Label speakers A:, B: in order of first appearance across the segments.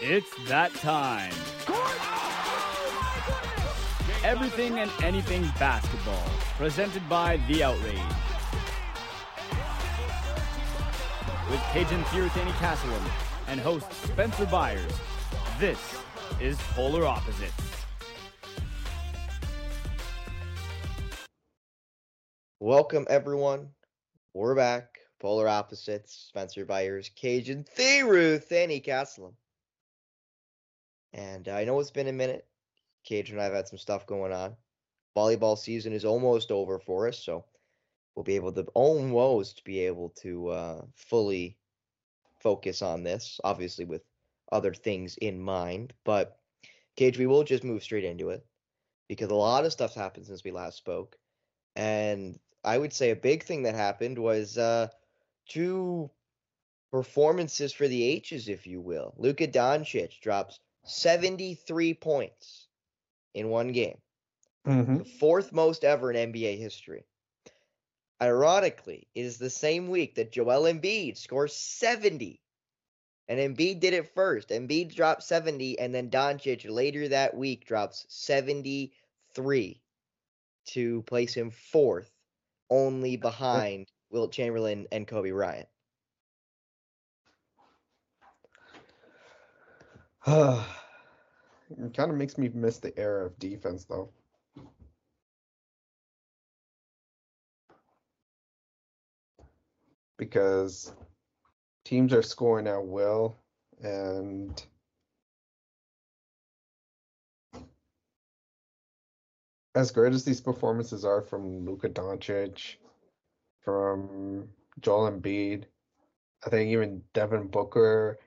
A: It's that time. Everything and anything basketball, presented by The Outrage. With Kajan Thiruthani Castleman and host Spencer Byers, this is Polar Opposites.
B: Welcome, everyone. We're back. Polar Opposites, Spencer Byers, Kajan Thiru, Castleman. And I know it's been a minute. Cage and I have had some stuff going on. Volleyball season is almost over for us, so we'll be able to almost be able to uh, fully focus on this, obviously with other things in mind. But Cage, we will just move straight into it because a lot of stuff's happened since we last spoke. And I would say a big thing that happened was uh, two performances for the H's, if you will. Luka Doncic drops 73 points in one game,
C: Mm-hmm.
B: the fourth most ever in NBA history. Ironically, it is the same week that Joel Embiid scores 70. And Embiid did it first. Embiid dropped 70, and then Doncic later that week drops 73 to place him fourth, only behind Wilt Chamberlain and Kobe Bryant.
C: it kind of makes me miss the era of defense, though. Because teams are scoring at will, and as great as these performances are from Luka Doncic, from Joel Embiid, I think even Devin Booker,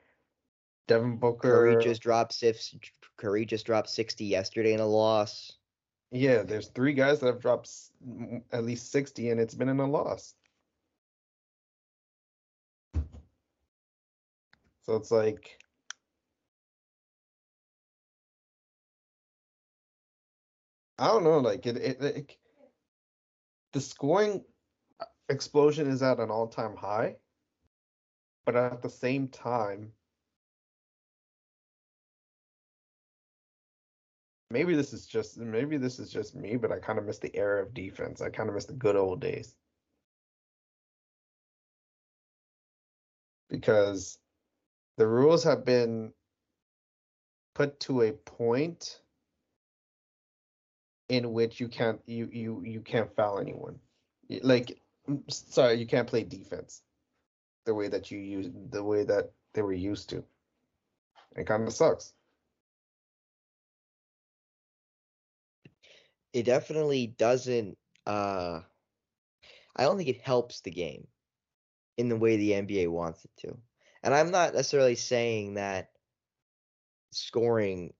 C: Devin Booker,
B: Curry just dropped six, Curry just dropped 60 yesterday in a loss.
C: Yeah, there's three guys that have dropped at least 60 and it's been in a loss. So it's like I don't know, like it, it, it the scoring explosion is at an all-time high, but at the same time maybe this is just maybe this is just me, but I kind of miss the era of defense. I kind of miss the good old days. Because the rules have been put to a point in which you can't you you you can't foul anyone. Like sorry, you can't play defense the way that you use the way that they were used to. It kind of sucks.
B: It definitely doesn't uh I don't think it helps the game in the way the NBA wants it to. And I'm not necessarily saying that scoring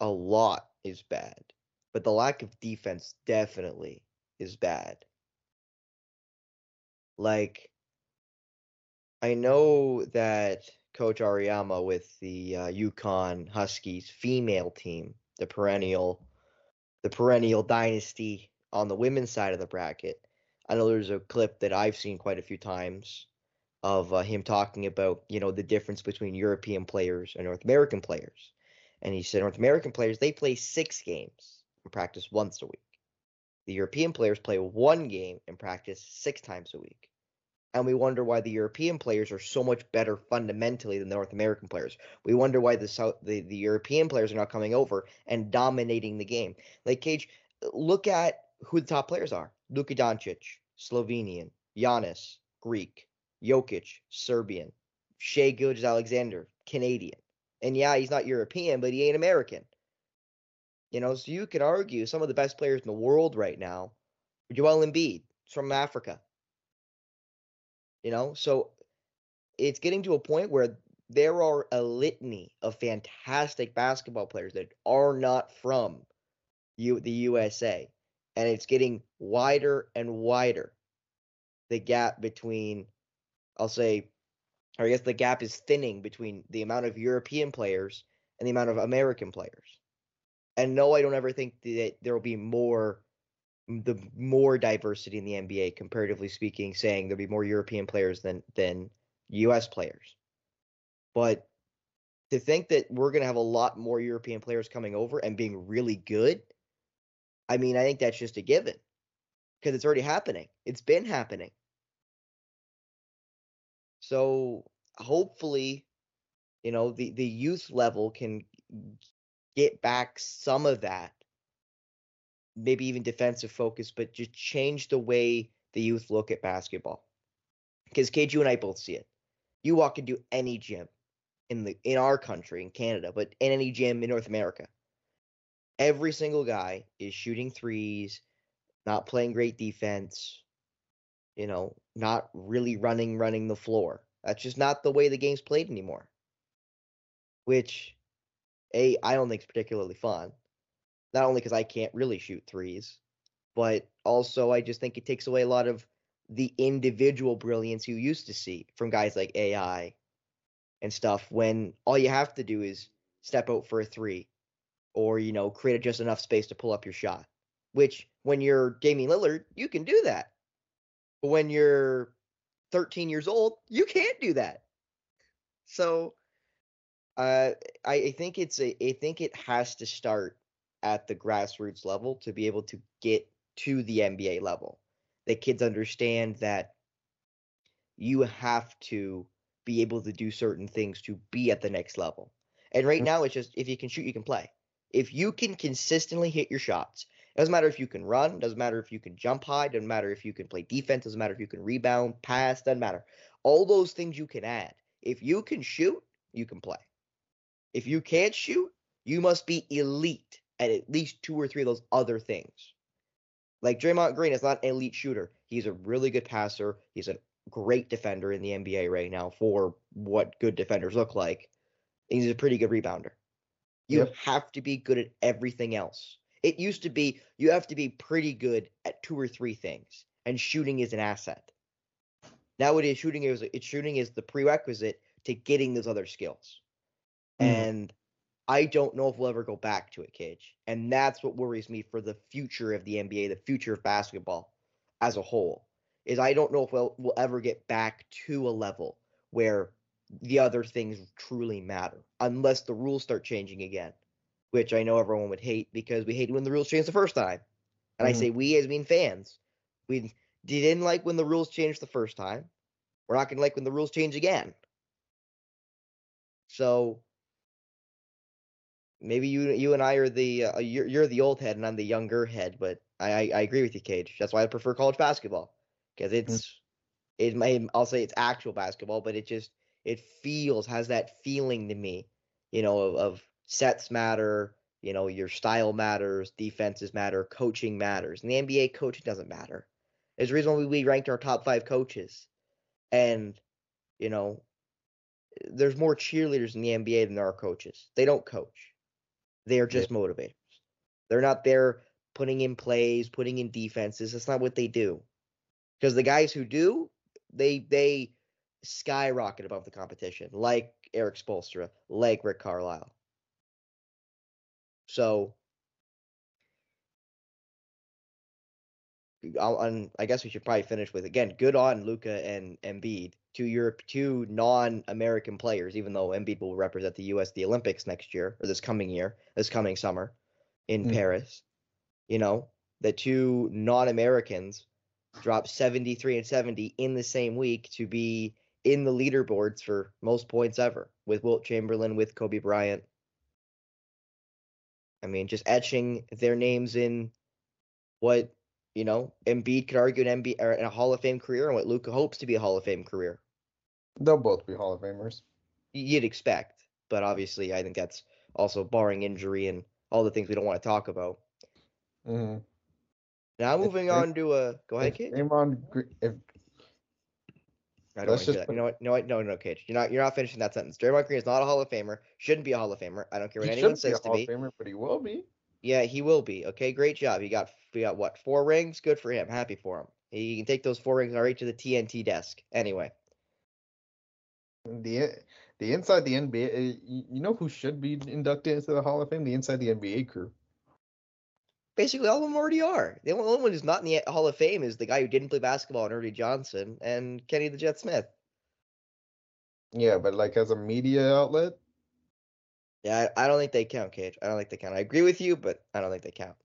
B: a lot is bad, but the lack of defense definitely is bad. Like I know that Coach Auriemma with the uh, UConn Huskies female team, the perennial, the perennial dynasty on the women's side of the bracket. I know there's a clip that I've seen quite a few times of uh, him talking about, you know, the difference between European players and North American players. And he said North American players they play six games and practice once a week. The European players play one game and practice six times a week and we wonder why the European players are so much better fundamentally than the North American players. We wonder why the South, the, the European players are not coming over and dominating the game. Like Cage, look at who the top players are: Luka Doncic, Slovenian; Giannis, Greek; Jokic, Serbian; Shai Gilgeous-Alexander, Canadian. And yeah, he's not European, but he ain't American. You know, so you could argue some of the best players in the world right now, Joel Embiid, from Africa. You know, so it's getting to a point where there are a litany of fantastic basketball players that are not from you the USA, and it's getting wider and wider. The gap between, I'll say, or I guess the gap is thinning between the amount of European players and the amount of American players. And no, I don't ever think that there will be more the more diversity in the NBA comparatively speaking, saying there'll be more European players than than US players. But to think that we're going to have a lot more European players coming over and being really good, I mean, I think that's just a given because it's already happening. It's been happening. So hopefully, you know, the, the youth level can get back some of that, maybe even defensive focus, but just change the way the youth look at basketball. Because you and I both see it. You walk into any gym in the in our country, in Canada, but in any gym in North America, every single guy is shooting threes, not playing great defense, you know, not really running running the floor. That's just not the way the game's played anymore. Which a I don't think is particularly fun. Not only because I can't really shoot threes, but also I just think it takes away a lot of the individual brilliance you used to see from guys like AI and stuff when all you have to do is step out for a three or, you know, create just enough space to pull up your shot. Which when you're Damian Lillard, you can do that. But when you're 13 years old, you can't do that. So uh, I, I think it's a I think it has to start at the grassroots level to be able to get to the NBA level. That kids understand that you have to be able to do certain things to be at the next level. And right now, it's just if you can shoot, you can play. If you can consistently hit your shots, it doesn't matter if you can run, doesn't matter if you can jump high, doesn't matter if you can play defense, doesn't matter if you can rebound, pass, doesn't matter. All those things you can add. If you can shoot, you can play. If you can't shoot, you must be elite at at least two or three of those other things. Like Draymond Green is not an elite shooter. He's a really good passer. He's a great defender in the NBA right now for what good defenders look like. He's a pretty good rebounder. You
C: Yep.
B: have to be good at everything else. It used to be you have to be pretty good at two or three things, and shooting is an asset. Now Nowadays, shooting is it's shooting is the prerequisite to getting those other skills.
C: Mm.
B: And I don't know if we'll ever go back to it, Cage. And that's what worries me for the future of the NBA, the future of basketball as a whole. Is I don't know if we'll, we'll ever get back to a level where the other things truly matter, unless the rules start changing again, which I know everyone would hate because we hated when the rules changed the first time. And I
C: Mhm.
B: say we as being fans, we didn't like when the rules changed the first time. We're not gonna like when the rules change again. So maybe you you and I are the uh, you're you're the old head and I'm the younger head, but I I, I agree with you, Cage. That's why I prefer college basketball because it's it may I'll say it's actual basketball, but it just it feels has that feeling to me, you know, of, of sets matter, you know, your style matters, defenses matter, coaching matters. and the NBA, coaching doesn't matter. There's a reason why we ranked our top five coaches, and you know, there's more cheerleaders in the NBA than there are coaches. They don't coach. They are just motivators. They're not there putting in plays, putting in defenses. That's not what they do. Because the guys who do, they they skyrocket above the competition, like Erik Spoelstra, like Rick Carlisle. So I'll, I guess we should probably finish with again. Good on Luka and Embiid, two Europe, two non-American players. Even though Embiid will represent the U.S. the Olympics next year or this coming year, this coming summer in
C: Mm.
B: Paris. You know, the two non-Americans dropped 73 and 70 in the same week to be in the leaderboards for most points ever with Wilt Chamberlain, with Kobe Bryant. I mean, just etching their names in what you know Embiid could argue an MB or in a Hall of Fame career, and what Luka hopes to be a Hall of Fame career.
C: They'll both be Hall of Famers.
B: You'd expect, but obviously, I think that's also barring injury and all the things we don't want to talk about.
C: Mm-hmm.
B: Now, moving
C: Dray-
B: on to a go ahead,
C: If
B: Kate.
C: Draymond, if
B: I don't want to
C: just
B: do that.
C: put-
B: You know what? What? No, no, Cage. You're not. You're not finishing that sentence. Draymond Green is not a Hall of Famer. Shouldn't be a Hall of Famer. I don't care what anyone
C: shouldn't be a
B: says to
C: Hall
B: me.
C: Famer, but he will be.
B: Yeah, he will be. Okay, great job. He got he got what four rings? Good for him. Happy for him. He can take those four rings right to the TNT desk. Anyway,
C: The the inside the NBA, uh, you know who should be inducted into the Hall of Fame? The inside the NBA crew.
B: basically all of them already are. The only one who's not in the Hall of Fame is the guy who didn't play basketball, and Ernie Johnson, and Kenny the Jet Smith.
C: Yeah, but like as a media outlet,
B: Yeah, I, I don't think they count, Cage. I don't think they count. I agree with you, but I don't think they count.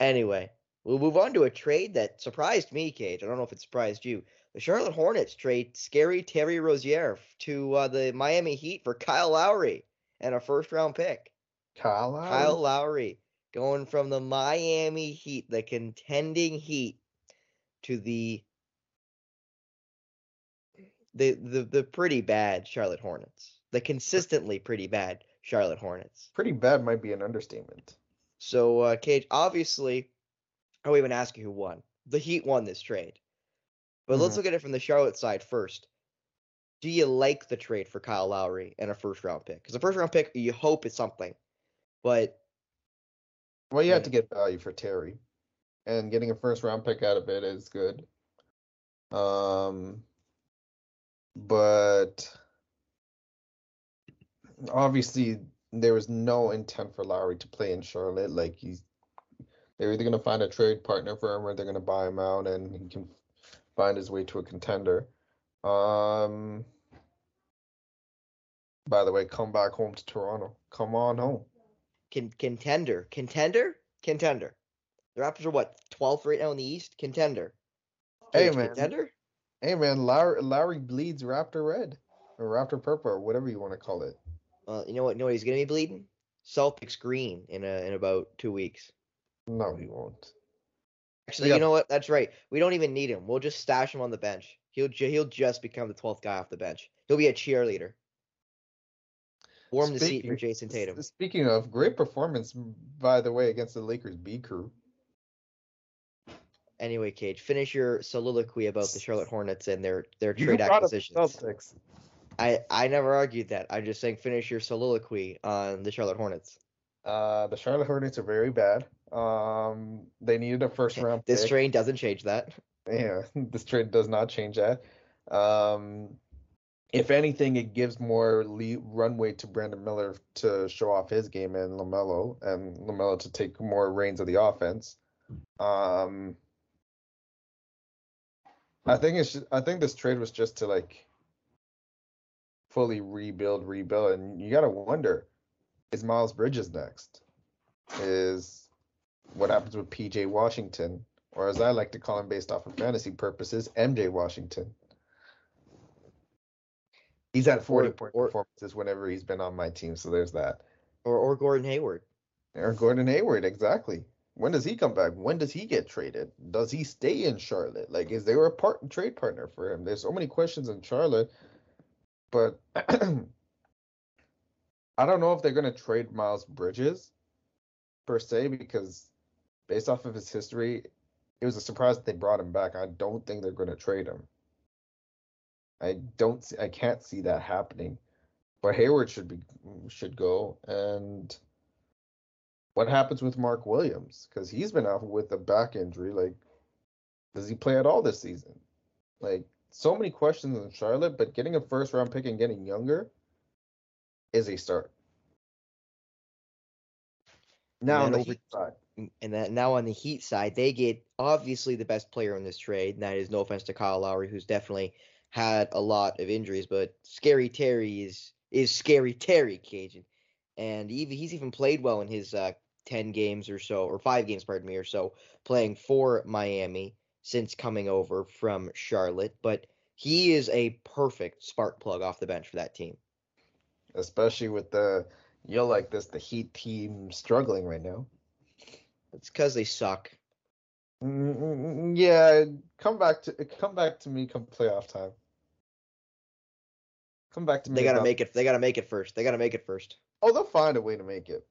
B: Anyway, we'll move on to a trade that surprised me, Cage. I don't know if it surprised you. The Charlotte Hornets trade scary Terry Rozier to uh, the Miami Heat for Kyle Lowry and a first round pick.
C: Kyle Lowry.
B: Kyle Lowry going from the Miami Heat, the contending Heat, to the the the, the pretty bad Charlotte Hornets. The consistently pretty bad Charlotte Hornets.
C: Pretty bad might be an understatement.
B: So uh Cage, obviously, I won't even ask you who won. The Heat won this trade. But let's
C: Mhm.
B: look at it from the Charlotte side first. Do you like the trade for Kyle Lowry and a first round pick? Because a first round pick, you hope it's something. But
C: Well, you have to get value for Terry, and getting a first round pick out of it is good. Um, but obviously there was no intent for Lowry to play in Charlotte. Like he's, they're either gonna find a trade partner for him or they're gonna buy him out, and he can find his way to a contender. Um. By the way, come back home to Toronto. Come on home.
B: Con- contender, contender, contender. The Raptors are what 12th right now in the East. Contender.
C: Hey, man.
B: Contender.
C: Hey man, Larry, Larry bleeds Raptor red or Raptor purple or whatever you want to call it.
B: Well, you know what? You know what he's gonna be bleeding? Celtics green in a, in about two weeks.
C: No, he won't.
B: Actually,
C: Yeah.
B: you know what? That's right. We don't even need him. We'll just stash him on the bench. He'll ju- he'll just become the 12th guy off the bench. He'll be a cheerleader. Warm the seat for
C: Speaking- Jayson
B: Tatum.
C: Speaking of great performance, by the way, against the Lakers B crew.
B: Anyway, Cage, finish your soliloquy about the Charlotte Hornets and their their
C: You
B: trade acquisitions.
C: Celtics.
B: I I never argued that. I'm just saying finish your soliloquy on the Charlotte Hornets.
C: Uh, the Charlotte Hornets are very bad. Um, they needed a first round
B: This
C: pick.
B: train doesn't change that.
C: Yeah, this trade does not change that. Um, if anything, it gives more le runway to Brandon Miller to show off his game and LaMelo, and LaMelo to take more reins of the offense. Um, I think it's. ju- I think this trade was just to like fully rebuild, rebuild, and you gotta wonder: is Miles Bridges next? Is what happens with PJ Washington? or as I like to call him based off of fantasy purposes, MJ Washington. He's had 40
B: Or-
C: point
B: or-
C: performances whenever he's been on my team, so there's that.
B: Or or Gordon Hayward.
C: Or Gordon Hayward, exactly. When does he come back? When does he get traded? Does he stay in Charlotte? Like, is there a part trade partner for him? There's so many questions in Charlotte, but I don't know if they're gonna trade Miles Bridges per se because based off of his history, it was a surprise that they brought him back. I don't think they're gonna trade him. I don't see, I can't see that happening. But Hayward should be should go and what happens with Mark Williams? Because he's been out with a back injury. Like, does he play at all this season? Like, so many questions in Charlotte, but getting a first round pick and getting younger is a start. Now on the
B: over-
C: Heat side,
B: And then now on the Heat side, they get obviously the best player in this trade, and that is no offense to Kyle Lowry, who's definitely had a lot of injuries, but Scary Terry is is Scary Terry Kajan, and even he's even played well in his uh, ten games or so, or five games, pardon me, or so, playing for Miami since coming over from Charlotte. But he is a perfect spark plug off the bench for that team.
C: especially with the you'll like this, the Heat team struggling right now.
B: It's because they suck.
C: Mm, yeah, come back to come back to me come playoff time. Come back to me.
B: They gotta
C: about-
B: make it. They gotta make it first. They gotta make it first.
C: Oh, they'll find a way to make it.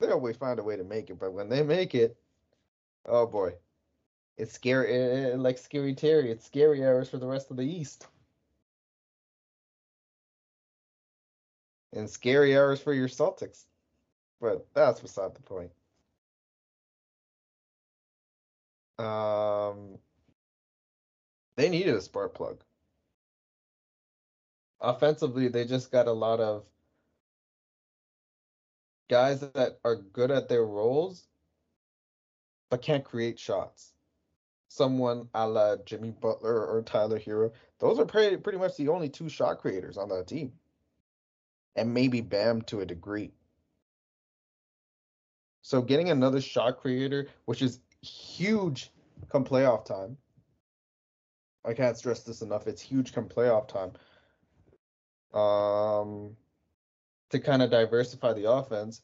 C: They always find a way to make it, but when they make it, oh boy, it's scary. eh, eh, Like scary Terry, it's scary hours for the rest of the East, and scary hours for your Celtics. But that's beside the point. Um, they needed a spark plug. Offensively, they just got a lot of guys that are good at their roles but can't create shots. Someone a la Jimmy Butler or Tyler Herro. Those are pretty pretty much the only two shot creators on that team. and maybe Bam to a degree. So getting another shot creator, which is huge come playoff time. I can't stress this enough. It's huge come playoff time. Um, to kind of diversify the offense.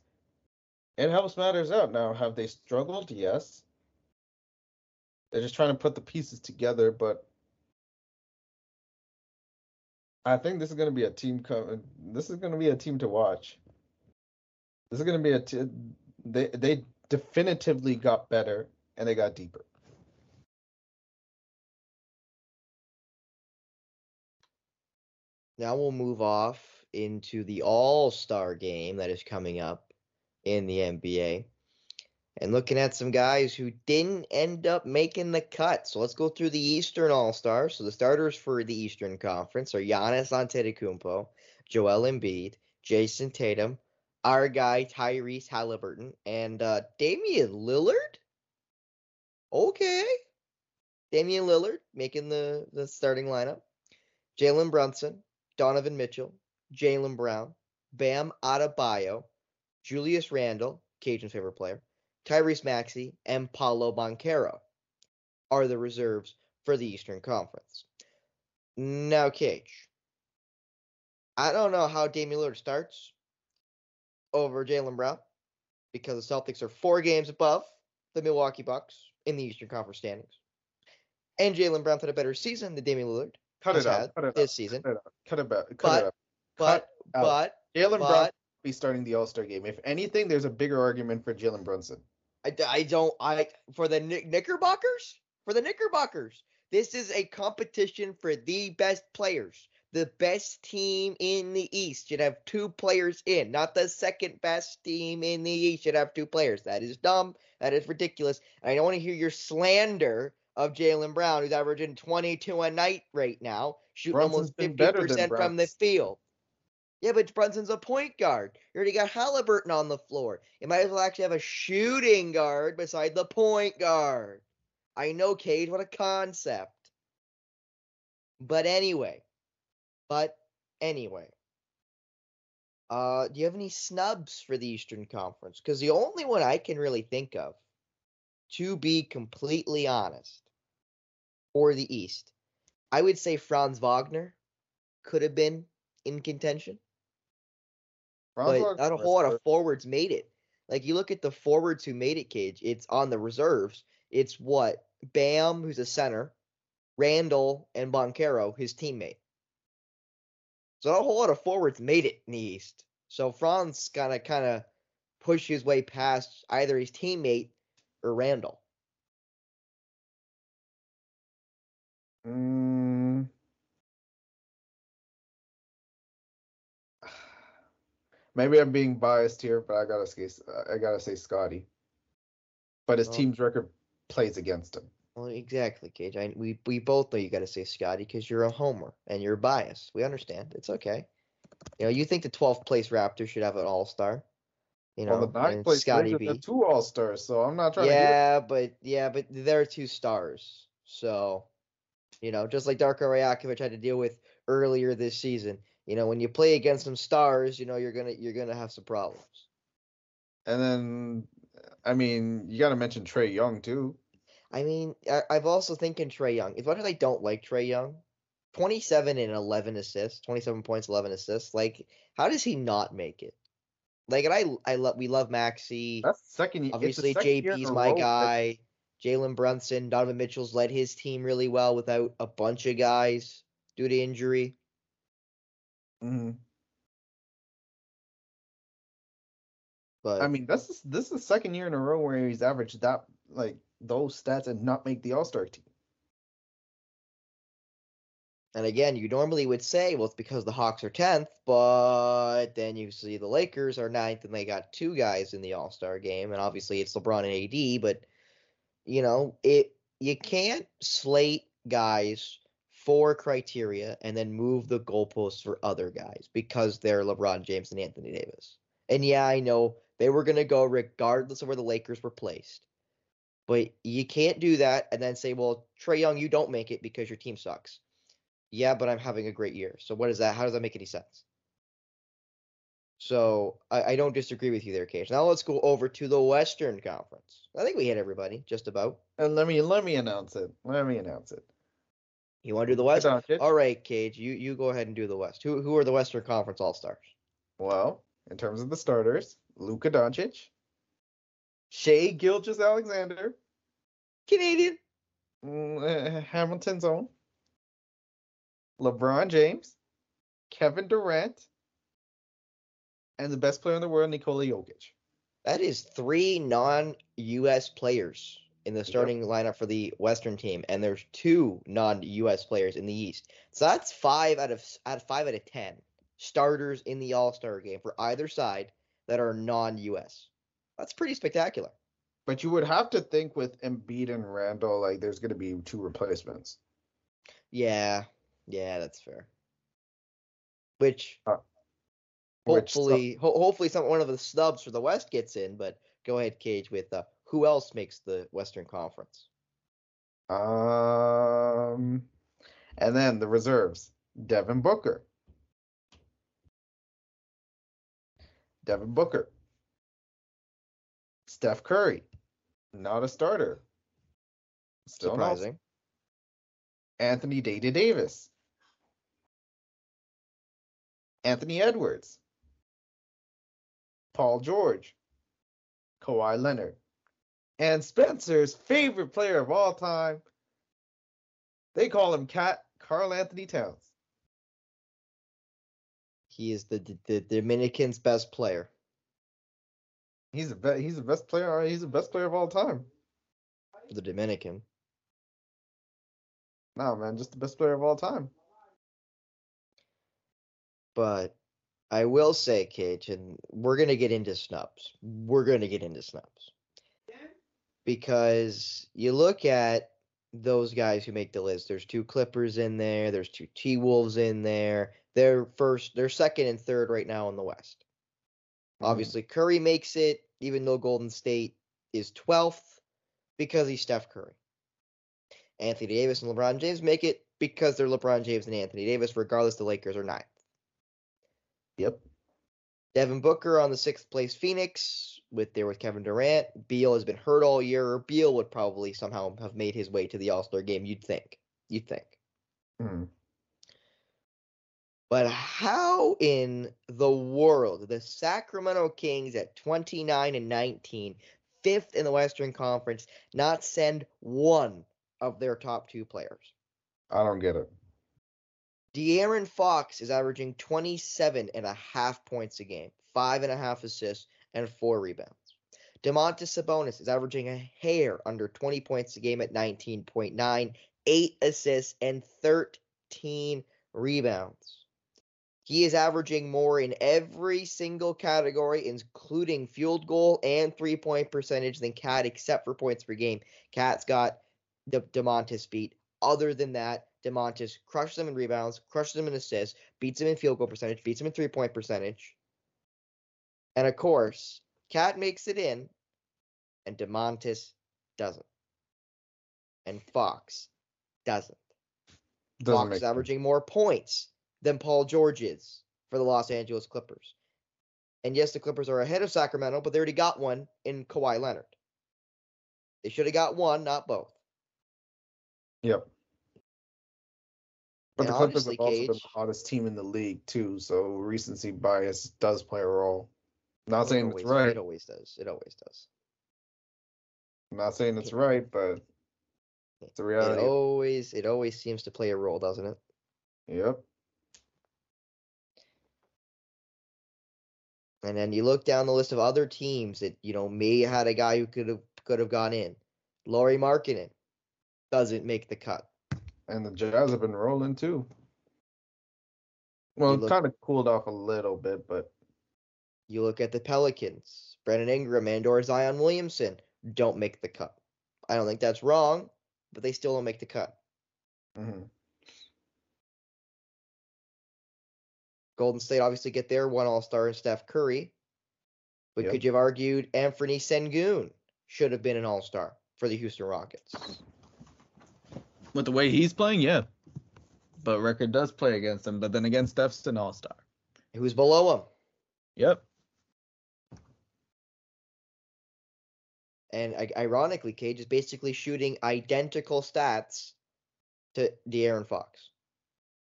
C: It helps matters out. Now, have they struggled? Yes. They're just trying to put the pieces together, but I think this is going to be a team. Co- this is going to be a team to watch. This is going to be a. T- they they definitively got better and they got deeper.
B: Now we'll move off into the All Star game that is coming up in the NBA and looking at some guys who didn't end up making the cut. So let's go through the Eastern All Stars. So the starters for the Eastern Conference are Giannis Antetokounmpo, Joel Embiid, Jayson Tatum, our guy Tyrese Halliburton, and uh, Damian Lillard. Okay, Damian Lillard making the the starting lineup. Jalen Brunson, Donovan Mitchell, Jaylen Brown, Bam Adebayo, Julius Randle, Cajun's favorite player, Tyrese Maxey, and Paolo Banchero are the reserves for the Eastern Conference. Now, Cage, I don't know how Damian Lillard starts over Jaylen Brown because the Celtics are four games above the Milwaukee Bucks in the Eastern Conference standings. And Jaylen Brown had a better season than Damian Lillard
C: Cut it out. Cut it
B: this season.
C: Cut it out. Cut it out. Cut
B: But-
C: it out.
B: But
C: out.
B: but
C: Jaylen Brown will be starting the All Star game. If anything, there's a bigger argument for Jalen Brunson.
B: I, I don't I for the Knickerbockers for the Knickerbockers. This is a competition for the best players. The best team in the East should have two players in, not the second best team in the East should have two players. That is dumb. That is ridiculous. And I don't want to hear your slander of Jaylen Brown, who's averaging 22 a night right now, shooting
C: Brunson's
B: almost 50% from the field. Yeah, but Brunson's a point guard. You already got Halliburton on the floor. You might as well actually have a shooting guard beside the point guard. I know, Cade, what a concept. But anyway, but anyway, uh, do you have any snubs for the Eastern Conference? Because the only one I can really think of, to be completely honest, for the East, I would say Franz Wagner could have been in contention
C: Franz
B: but not a whole lot of forwards made it. Like you look at the forwards who made it, Cage. It's on the reserves. It's what Bam, who's a center, Randle and Banchero, his teammate. So not a whole lot of forwards made it in the East. So Franz of kind of push his way past either his teammate or Randle.
C: Mm. Maybe I'm being biased here, but I gotta say I gotta say Scottie. But his
B: Well-
C: team's record plays against him.
B: Well, exactly, Cage. I, we we both know you got to say Scottie because you're a homer and you're biased. We understand. It's okay. You know, you think the 12th place Raptors should have an All Star. You know,
C: well, the ninth place
B: Scotty B.
C: two All Stars, so I'm not trying to.
B: Yeah, but yeah, but they're two stars. So, you know, just like Darko Rajakovic had to deal with earlier this season. You know, when you play against some stars, you know you're gonna you're gonna have some problems.
C: And then, I mean, you got to mention Trae Young too.
B: I mean, I, I've also thinking Trae Young. As much as I don't like Trae Young, 27 and 11 assists, 27 points, 11 assists. Like, how does he not make it? Like, and I, I love, we love Maxey.
C: That's second.
B: Obviously,
C: second
B: JP's my
C: row
B: guy. Jalen Brunson, Donovan Mitchell's led his team really well without a bunch of guys due to injury.
C: Mhm.
B: But
C: I mean, this is this is the second year in a row where he's averaged that like those stats and not make the All Star team.
B: And again, you normally would say, well, it's because the Hawks are 10th, but then you see the Lakers are 9th and they got two guys in the All Star game. And obviously it's LeBron and AD, but, you know, it you can't slate guys for criteria and then move the goalposts for other guys because they're LeBron James and Anthony Davis. And yeah, I know they were going to go regardless of where the Lakers were placed. But you can't do that and then say, well, Trae Young, you don't make it because your team sucks. Yeah, but I'm having a great year. So what is that? How does that make any sense? So I, I don't disagree with you there, Cage. Now let's go over to the Western Conference. I think we hit everybody just about.
C: And let me let me announce it. Let me announce it.
B: You want to do the West? All right, Cage. You you go ahead and do the West. Who who are the Western Conference All Stars?
C: Well, in terms of the starters, Luka Doncic, Shai Gilgeous-Alexander,
B: Canadian.
C: mm, uh, Hamilton's own, LeBron James, Kevin Durant, and the best player in the world, Nikola Jokic.
B: That is three non-U.S. players in the starting lineup for the Western team, and there's two non-U.S. players in the East. So that's five out of out of five out of ten starters in the All-Star game for either side that are non-U.S. That's pretty spectacular.
C: But you would have to think with Embiid and Randle, like there's going to be two replacements.
B: Yeah, yeah, that's fair. Which
C: Uh, which
B: hopefully, ho- hopefully, some one of the snubs for the West gets in. But go ahead, Cage, with uh, who else makes the Western Conference?
C: Um, and then the reserves: Devin Booker, Devin Booker, Steph Curry, not a starter, still
B: Surprising.
C: Anthony Data Davis, Anthony Edwards, Paul George, Kawhi Leonard, and Spencer's favorite player of all time. They call him Cat Carl Anthony Towns.
B: He is the, the, the Dominican's best player.
C: He's the be- he's the best player. Uh, he's the best player of all time.
B: The Dominican.
C: No man, just the best player of all time.
B: But I will say, Cage, and we're gonna get into snubs. We're gonna get into snubs. Because you look at those guys who make the list. There's two Clippers in there, there's two T Wolves in there. They're first they're second and third right now in the West. Obviously, Curry makes it, even though Golden State is 12th, because he's Steph Curry. Anthony Davis and LeBron James make it because they're LeBron James and Anthony Davis, regardless the Lakers are ninth.
C: Yep.
B: Devin Booker on the sixth place Phoenix with there with Kevin Durant. Beal has been hurt all year. Beal would probably somehow have made his way to the All Star game. You'd think. You'd think.
C: Mhm.
B: But how in the world the Sacramento Kings at 29 and 19, fifth in the Western Conference, not send one of their top two players?
C: I don't get it.
B: De'Aaron Fox is averaging 27 and a half points a game, five and a half assists, and four rebounds. Domantas Sabonis is averaging a hair under 20 points a game at 19.9, eight assists, and 13 rebounds. He is averaging more in every single category, including field goal and three point percentage, than Cat, except for points per game. Cat's got De- Domantas beat. Other than that, Domantas crushes him in rebounds, crushes him in assists, beats him in field goal percentage, beats him in three point percentage. And of course, Cat makes it in, and Domantas doesn't. And Fox doesn't.
C: Doesn't
B: Fox is averaging more points than Paul George is for the Los Angeles Clippers. And yes, the Clippers are ahead of Sacramento, but they already got one in Kawhi Leonard. They should have got one, not both.
C: Yep. But
B: And
C: the Clippers have also been the hottest team in the league too, so recency bias does play a role. Not saying
B: it
C: it's
B: always,
C: right.
B: It always does. It always does.
C: I'm not saying it's right, but it's a
B: It always it always seems to play a role, doesn't it?
C: Yep.
B: And then you look down the list of other teams that you know may had a guy who could have could have gone in. Lauri Markkanen doesn't make the cut.
C: And the Jazz have been rolling too. Well, kind of cooled off a little bit, but
B: You look at the Pelicans, Brandon Ingram and or Zion Williamson don't make the cut. I don't think that's wrong, but they still don't make the cut.
C: mhm.
B: Golden State obviously get their one All Star in Steph Curry, but
C: Yep.
B: could you have argued Anthony Sengun should have been an All Star for the Houston Rockets?
D: With the way he's playing, yeah. But record does play against him. But then again, Steph's an all star.
B: Who's below him?
C: Yep.
B: And ironically, Cage is basically shooting identical stats to De'Aaron Fox.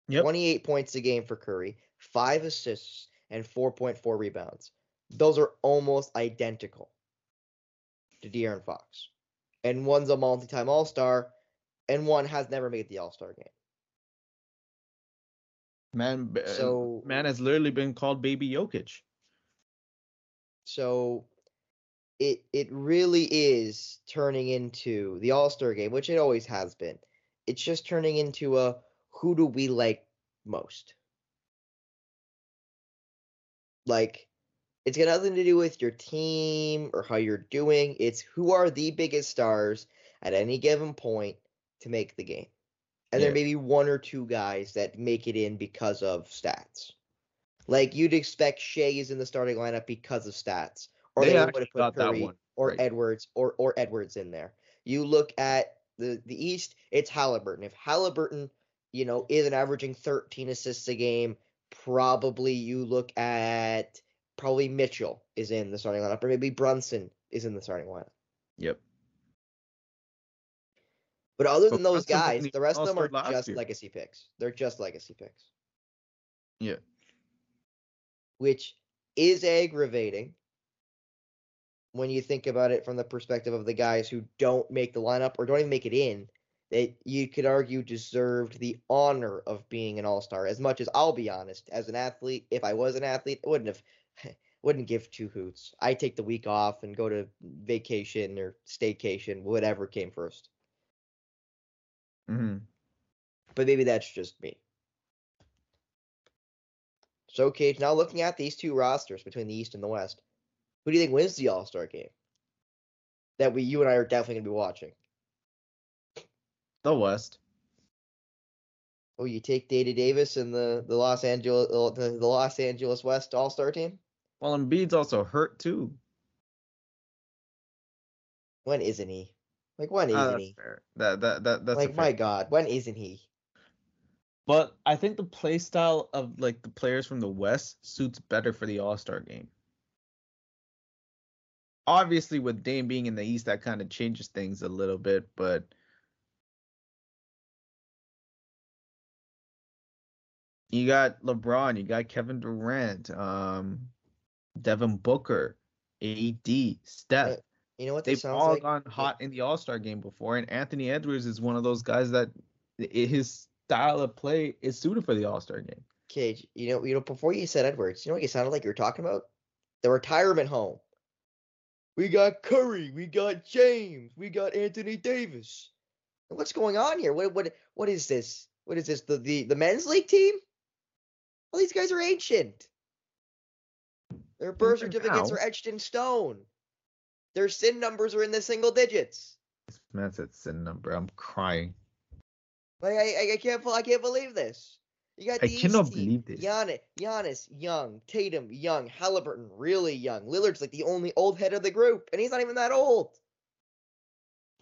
C: Yep.
B: 28 points a game for Curry, five assists, and 4.4 rebounds. Those are almost identical to De'Aaron Fox. And one's a multi time All Star, and one has never made the All Star game.
C: Man, uh,
B: So-
C: man has literally been called Baby Jokic.
B: So it it really is turning into the All Star game, which it always has been. It's just turning into a who do we like most? Like it's got nothing to do with your team or how you're doing. It's who are the biggest stars at any given point to make the game. And there may be one or two guys that make it in because of stats. Like you'd expect Shai is in the starting lineup because of stats, or
C: They
B: they, would have put Curry or
C: right.
B: Edwards or or Edwards in there. You look at the the East, it's Halliburton. If Halliburton, you know, isn't averaging 13 assists a game, probably you look at probably Mitchell is in the starting lineup, or maybe Brunson is in the starting lineup.
C: Yep.
B: But other than those guys, the rest of them are just
C: year.
B: legacy picks. They're just legacy picks.
C: Yeah.
B: which is aggravating when you think about it from the perspective of the guys who don't make the lineup or don't even make it in. That you could argue deserved the honor of being an all-star. As much as I'll be honest, as an athlete, if I was an athlete, I wouldn't have wouldn't give two hoots. I take the week off and go to vacation or staycation, whatever came first.
C: hmm
B: But maybe that's just me. So, Cage, now looking at these two rosters between the East and the West, who do you think wins the All Star game? That we, you and I are definitely gonna be watching.
C: The West.
B: Oh, you take Data Davis and the the Los Angeles the, the Los Angeles West All Star team.
C: Well, Embiid's also hurt too.
B: When isn't he? Like when
C: Ah,
B: isn't
C: that's
B: he?
C: fair. That that that that's
B: Like my God, when isn't he?
C: But I think the play style of like the players from the West suits better for the All Star game. Obviously, with Dame being in the East, that kind of changes things a little bit, but you got LeBron, you got Kevin Durant, um, Devin Booker, AD, Steph.
B: You know what
C: They've
B: sounds
C: all
B: like?
C: gone hot in the All Star game before, and Anthony Edwards is one of those guys that his style of play is suited for the All Star game.
B: Cage, you know, you know, before you said Edwards, you know what you sounded like you were talking about? The retirement home. We got Curry, we got James, we got Anthony Davis. What's going on here? What what what is this? What is this? The the, the men's league team? All these guys are ancient. Their birth certificates
C: how?
B: are etched in stone. Their sin numbers are in the single digits.
C: This man said sin number. I'm crying.
B: Like I, I, can't, I can't believe this. You got
C: I cannot
B: team,
C: believe this.
B: Giannis, Giannis, young, Tatum, young, Halliburton, really young. Lillard's like the only old head of the group, and he's not even that old.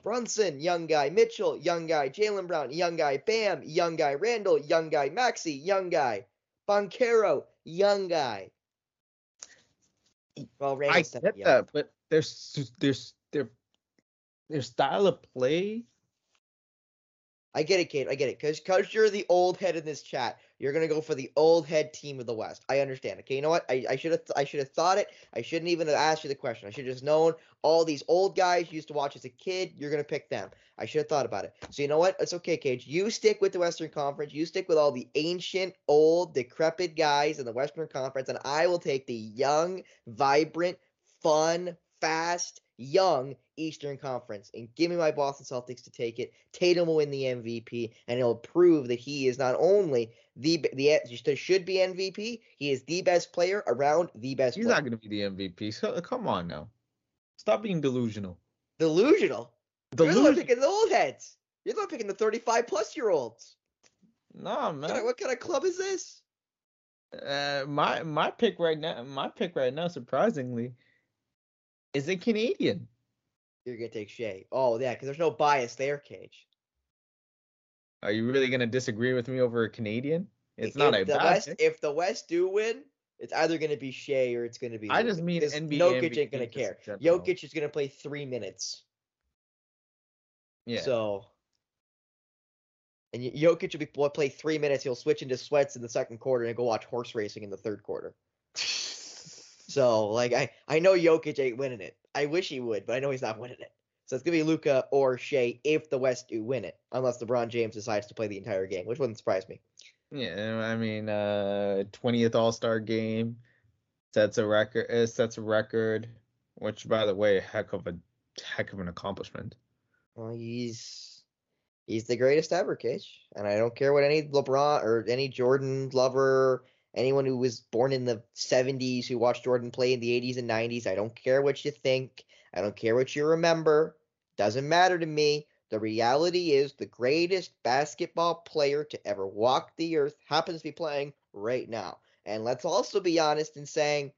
B: Brunson, young guy. Mitchell, young guy. Jaylen Brown, young guy. Bam, young guy. Randle, young guy. Maxey, young guy. Banchero, young guy. Well,
C: I
B: Randle's not
C: get
B: young.
C: that, but there's there's their their style of play.
B: I get it, Kate. I get it. Cause, cause you're the old head in this chat. You're gonna go for the old head team of the West. I understand. Okay, you know what? I, I should have I should have thought it. I shouldn't even have asked you the question. I should have just known all these old guys you used to watch as a kid. You're gonna pick them. I should have thought about it. So you know what? It's okay, Cage. You stick with the Western Conference. You stick with all the ancient, old, decrepit guys in the Western Conference, and I will take the young, vibrant, fun, fast, young Eastern Conference. And give me my Boston Celtics to take it. Tatum will win the MVP, and he'll prove that he is not only the the should be MVP. He is the best player around the best.
C: He's
B: player.
C: not going to be the MVP. So come on now, stop being delusional.
B: delusional. You're the one picking the old heads. You're the one picking the 35 plus year olds.
C: Nah,
B: What kind, of,
C: man.
B: what kind of club is this?
C: Uh, my my pick right now, my pick right now, surprisingly, is a Canadian.
B: You're gonna take Shai. Oh yeah, because there's no bias there, Cage.
C: Are you really going to disagree with me over a Canadian? It's
B: if
C: not a
B: the
C: bad
B: West. If the West do win, It's either going to be Shai or it's going to be.
C: I just
B: Luka,
C: mean NBA
B: Jokic ain't going to care. Jokic is going to play three minutes.
C: Yeah.
B: So. And Jokic will be play three minutes. He'll switch into sweats in the second quarter and go watch horse racing in the third quarter. So like I I know Jokic ain't winning it. I wish he would, but I know he's not winning it. So it's gonna be Luka or Shai if the West do win it, unless LeBron James decides to play the entire game, which wouldn't surprise me.
C: Yeah, I mean, uh, 20th All Star game sets a record. It sets a record, which, by the way, heck of a heck of an accomplishment.
B: Well, he's he's the greatest ever, Cage, and I don't care what any LeBron or any Jordan lover, anyone who was born in the '70s who watched Jordan play in the '80s and '90s. I don't care what you think. I don't care what you remember. Doesn't matter to me. The reality is the greatest basketball player to ever walk the earth happens to be playing right now. And let's also be honest in saying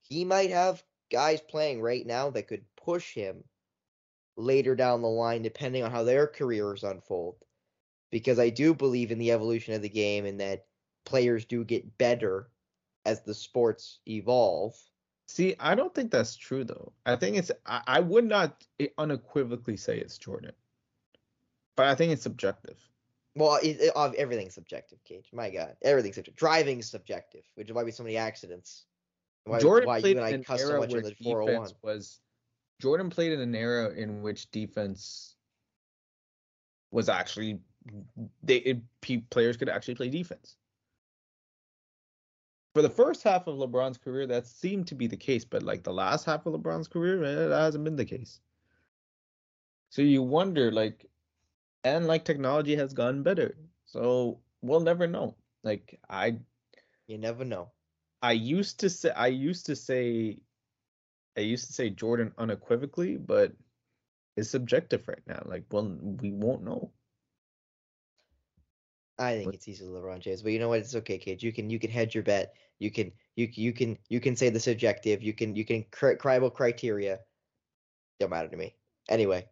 B: he might have guys playing right now that could push him later down the line, depending on how their careers unfold. Because I do believe in the evolution of the game and that players do get better as the sports evolve.
C: See, I don't think that's true though. I think it's I, I would not unequivocally say it's Jordan, but I think it's subjective.
B: Well, it, it, of- everything's subjective, Cage. My God, everything's subjective. Driving's subjective, which is why we have so many accidents. Why,
C: Jordan
B: why
C: played
B: you and I
C: in an
B: cuss so
C: era
B: much in the 401.
C: defense was oh Jordan played in an era in which defense was actually they it, players could actually play defense. For the first half of LeBron's career, that seemed to be the case, but like the last half of LeBron's career, eh, that hasn't been the case. So you wonder, like, and like technology has gotten better, so we'll never know. Like I
B: You never know.
C: I used to say I used to say I used to say Jordan unequivocally, but it's subjective right now. Like, well, we won't know.
B: I think it's easily LeBron James, but you know what? It's okay, Cage. You can you can hedge your bet. You can you you can you can say the subjective. You can you can cri- criteria. Don't matter to me. Anyway,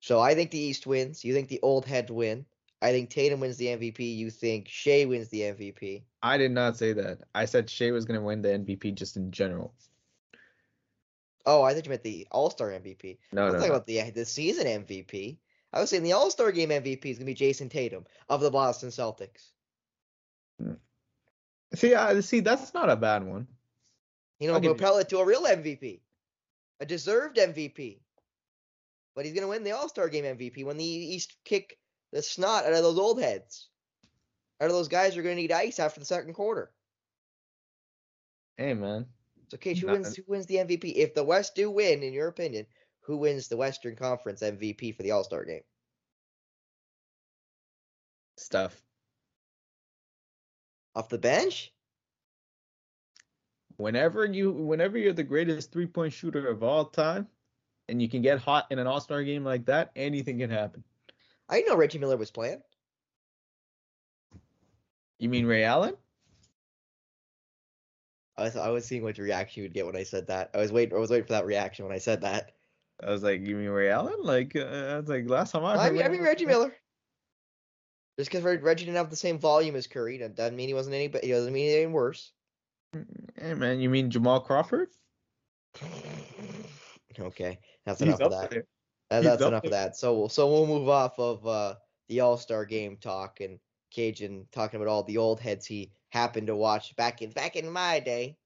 B: so I think the East wins. You think the old heads win. I think Tatum wins the MVP. You think Shai wins the MVP.
C: I did not say that. I said Shai was going to win the MVP just in general.
B: Oh, I thought you meant the All Star MVP.
C: No,
B: I'm
C: no,
B: talking
C: no.
B: about the the season MVP. I was saying the All Star Game MVP is gonna be Jayson Tatum of the Boston Celtics. Hmm.
C: See, I see that's not a bad one.
B: You know,
C: I'll give you-
B: propel it to a real MVP, a deserved MVP. But he's gonna win the All Star Game MVP when the East kick the snot out of those old heads. Out of those guys who are gonna need ice after the second quarter.
C: Hey, man.
B: So, Cage, who wins? Who wins the MVP? If the West do win, in your opinion, who wins the Western Conference MVP for the All Star Game?
C: Stuff.
B: Off the bench?
C: Whenever you, whenever you're the greatest three point shooter of all time, and you can get hot in an All Star game like that, anything can happen.
B: I didn't know Reggie Miller was playing.
C: You mean Ray Allen?
B: I was I was seeing what reaction you would get when I said that. I was waiting I was waiting for that reaction when I said that.
C: I was like, you mean Ray Allen? Like, uh, I was like, last time I
B: I mean, I mean Reggie Miller. Just because Reggie didn't have the same volume as Curry, that doesn't mean he wasn't any. But it doesn't mean he any worse.
C: Hey man, you mean Jamal Crawford?
B: okay, that's
C: He's
B: enough of that.
C: there. He's
B: that's enough of that. So so we'll move off of uh, the All Star Game talk and Kajan talking about all the old heads he happened to watch back in back in my day.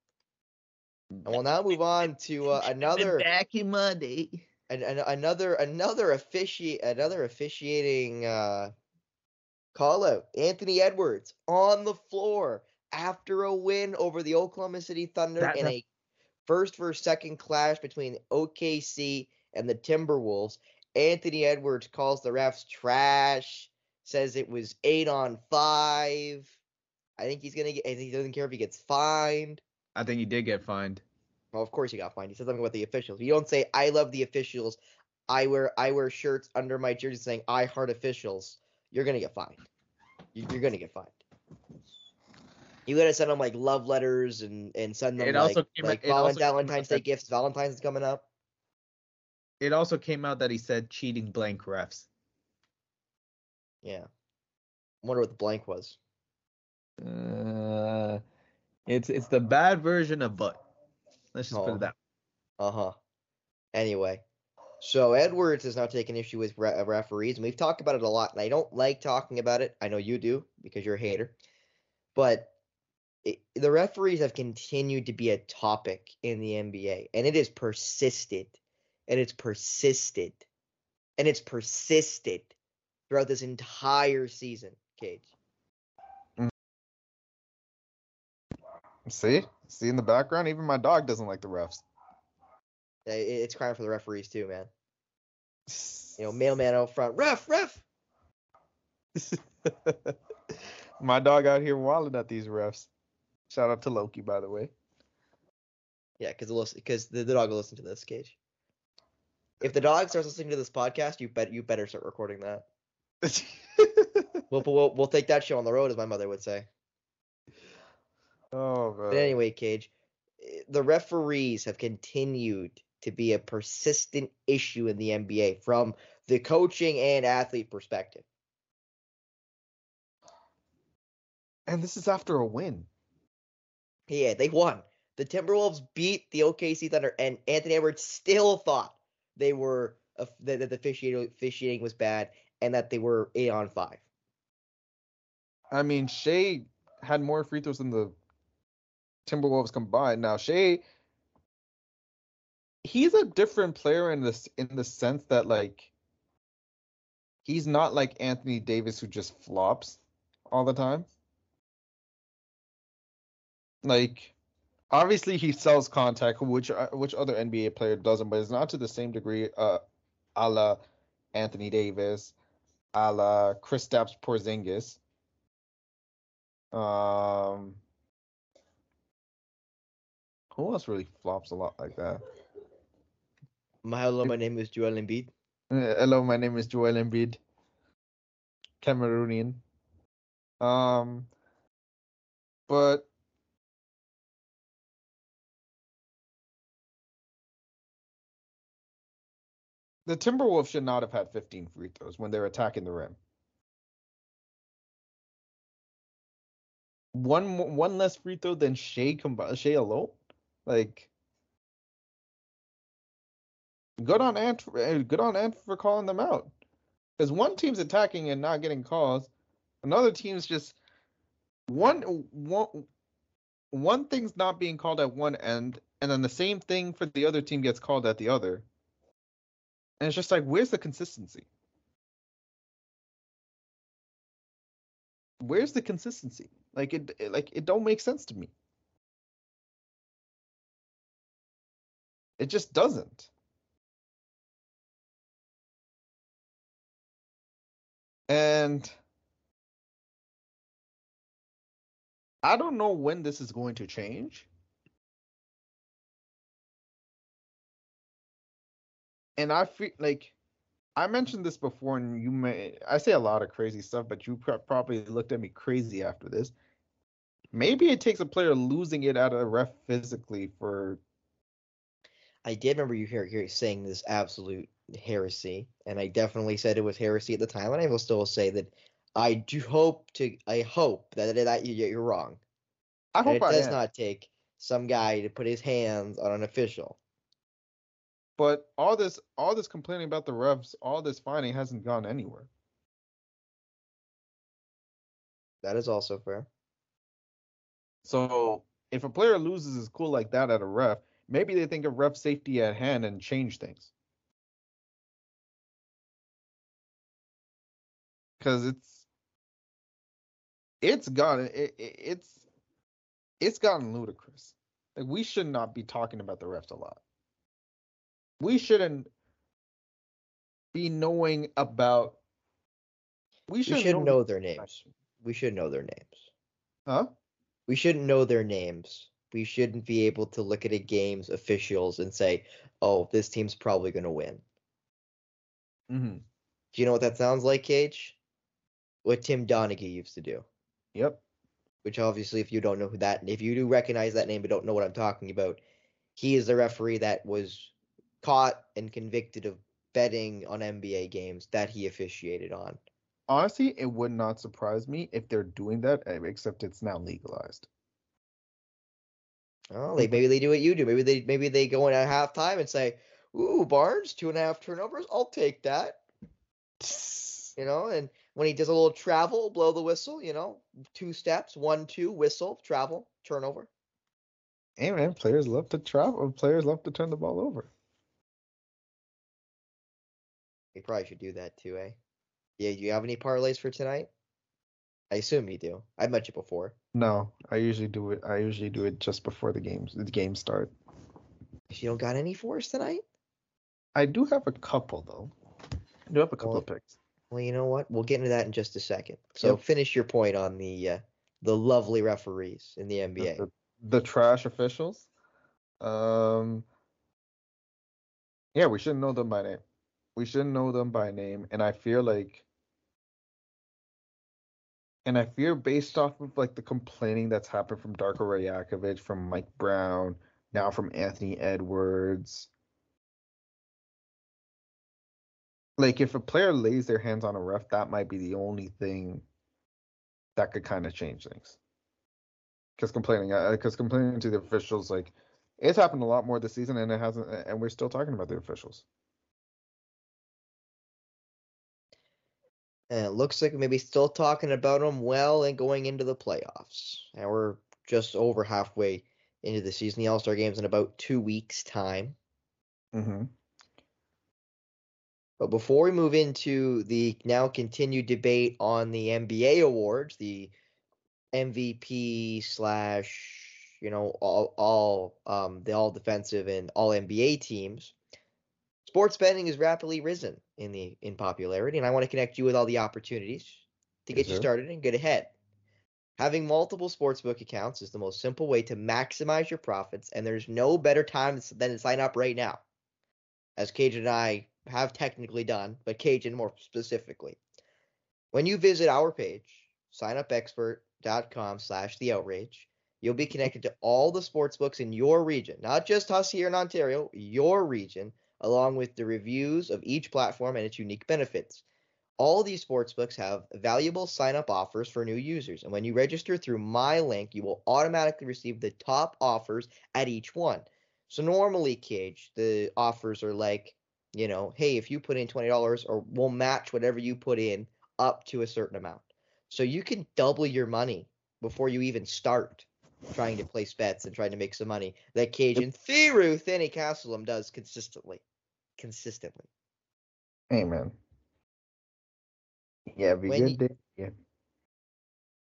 B: And we'll now move on to uh, another
C: back in my day.
B: an, an, another another offici another officiating uh, call out. Anthony Edwards on the floor after a win over the Oklahoma City Thunder
C: That-
B: in a first versus second clash between OKC and the Timberwolves. Anthony Edwards calls the refs trash, says it was eight on five. I think he's gonna get. He doesn't care if he gets fined.
C: I think he did get fined.
B: Well, of course he got fined. He said something about the officials. You don't say I love the officials. I wear I wear shirts under my jersey saying I heart officials. You're gonna get fined. You- You're gonna get fined. You gotta send them like love letters and and send them
C: It
B: like,
C: also came out-
B: like
C: it
B: valen-
C: also came out
B: Valentine's Day gifts. Valentine's is coming up.
C: It also came out that he said cheating blank refs.
B: Yeah. Wonder what the blank was.
C: Uh,
D: It's it's the bad version of but. Let's just put
B: Oh.
D: it that.
B: Uh huh. Anyway, so Edwards has now taken issue with re- referees, and we've talked about it a lot. And I don't like talking about it. I know you do because you're a hater, but it, the referees have continued to be a topic in the NBA, and it is persisted, and it's persisted, and it's persisted throughout this entire season. Cage.
C: See, see in the background, even my dog doesn't like the refs.
B: It's crying for the referees too, man. You know, mailman out front, ref, ref.
C: my dog out here wilding at these refs. Shout out to Loki, by the way.
B: Yeah, because because the, the dog will listen to this, Cage. If the dog starts listening to this podcast, you bet you better start recording that. We'll, we'll we'll take that show on the road, as my mother would say.
C: Oh man.
B: But anyway, Cage, eh, the referees have continued to be a persistent issue in the NBA from the coaching and athlete perspective.
C: and this is after a win.
B: Yeah, they won. The Timberwolves beat the OKC Thunder, and Anthony Edwards still thought they were that, that the officiating, officiating was bad and that they were eight on five.
C: I mean, Shai had more free throws than the Timberwolves combined. Now Shai, he's a different player in this in the sense that like he's not like Anthony Davis who just flops all the time. Like obviously he sells contact, which uh, which other NBA player doesn't, but it's not to the same degree. Uh, a la Anthony Davis, a la Kristaps Porzingis. Um, who else really flops a lot like that?
B: My hello, my name is Joel Embiid.
C: Uh, Hello, my name is Joel Embiid, Cameroonian. Um, but the Timberwolves should not have had 15 free throws when they're attacking the rim. One one less free throw than Shai Shai alone, like. Good on Ant. eh, Good on Ant for calling them out. Because one team's attacking and not getting calls, another team's just one one one thing's not being called at one end, and then the same thing for the other team gets called at the other. And it's just like, where's the consistency? Where's the consistency? Like it, it like it don't make sense to me. It just doesn't. And I don't know when this is going to change. And I feel like I mentioned this before, and you may I say a lot of crazy stuff, but you probably looked at me crazy after this. Maybe it takes a player losing it at a ref physically for
B: I did remember you hear, hear saying this absolute heresy, and I definitely said it was heresy at the time, and I will still say that I do hope to I hope that that you- you're wrong.
C: I hope
B: it
C: I
B: does
C: am.
B: not take some guy to put his hands on an official.
C: But all this all this complaining about the refs, all this fining hasn't gone anywhere.
B: That is also fair.
C: So if a player loses his cool like that at a ref, maybe they think of ref safety at hand and change things. Cause it's it's gotten it, it, it's it's gotten ludicrous. Like we should not be talking about the refs a lot. We shouldn't be knowing about. We
B: We
C: should
B: should
C: know,
B: know their names. We should know their names.
C: Huh?
B: We shouldn't know their names. We shouldn't be able to look at a game's officials and say, "Oh, this team's probably going to win."
C: Mm-hmm.
B: Do you know what that sounds like, Cage? What Tim Donaghy used to do.
C: Yep.
B: Which obviously, if you don't know who that, if you do recognize that name but don't know what I'm talking about, he is the referee that was caught and convicted of betting on NBA games that he officiated on.
C: Honestly, it would not surprise me if they're doing that, except it's now legalized.
B: Oh, they maybe they do what you do. Maybe they maybe they go in at halftime and say, "Ooh, Barnes, two and a half turnovers. I'll take that." You know, and when he does a little travel, blow the whistle. You know, two steps, one, two, whistle, travel, turnover.
C: Hey man, players love to travel. Players love to turn the ball over.
B: You probably should do that too, eh? Yeah, do you have any parlays for tonight? I assume you do. I've met you before.
C: No, I usually do it. I usually do it just before the games. The games start.
B: You don't got any for us tonight,
C: I do have a couple though. I do have a couple
B: Well,
C: of picks.
B: well, you know what? We'll get into that in just a second. So
C: Yep.
B: finish your point on the uh, the lovely referees in the
C: The,
B: NBA.
C: the, the trash officials. Um. Yeah, we shouldn't know them by name. We shouldn't know them by name, and I feel like. And I fear based off of like the complaining that's happened from Darko Rajakovic, from Mike Brown, now from Anthony Edwards. Like if a player lays their hands on a ref, that might be the only thing that could kind of change things. Because complaining, uh, because complaining to the officials, like it's happened a lot more this season, and it hasn't, and we're still talking about the officials.
B: And it looks like maybe still talking about them well and going into the playoffs. And we're just over halfway into the season. The All Star game's in about two weeks' time.
C: Mm-hmm.
B: But before we move into the now continued debate on the NBA awards, the MVP slash, you know, all all um the all defensive and all NBA teams, sports betting has rapidly risen in the in popularity, and I want to connect you with all the opportunities to get
C: Yes,
B: you started and get ahead. Having multiple sportsbook accounts is the most simple way to maximize your profits, and there's no better time than to sign up right now as Kajan and I have technically done, but Kajan more specifically. When you visit our page, signupexpert.com slash the outrage, you'll be connected to all the sports books in your region, not just us here in Ontario, your region, along with the reviews of each platform and its unique benefits. All these sports books have valuable sign up offers for new users, and when you register through my link, you will automatically receive the top offers at each one. So normally, Cage, the offers are like, you know, hey, if you put in twenty dollars, or we'll match whatever you put in up to a certain amount. So you can double your money before you even start trying to place bets and trying to make some money. That Cage Kajan Thiru Thinny Castleum does consistently, consistently.
C: Amen. Yeah, be
B: When
C: good. day. Yeah.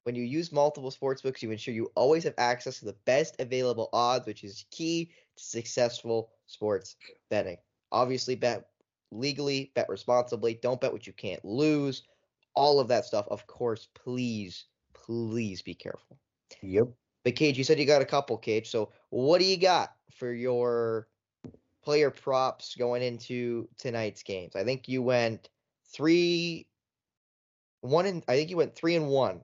B: When you use multiple sportsbooks, you ensure you always have access to the best available odds, which is key to successful sports betting. Obviously, bet legally, bet responsibly, don't bet what you can't lose. All of that stuff, of course, please, please be careful.
C: Yep.
B: But Cage, you said you got a couple, Cage. So what do you got for your player props going into tonight's games? I think you went three, one, and I think you went three and one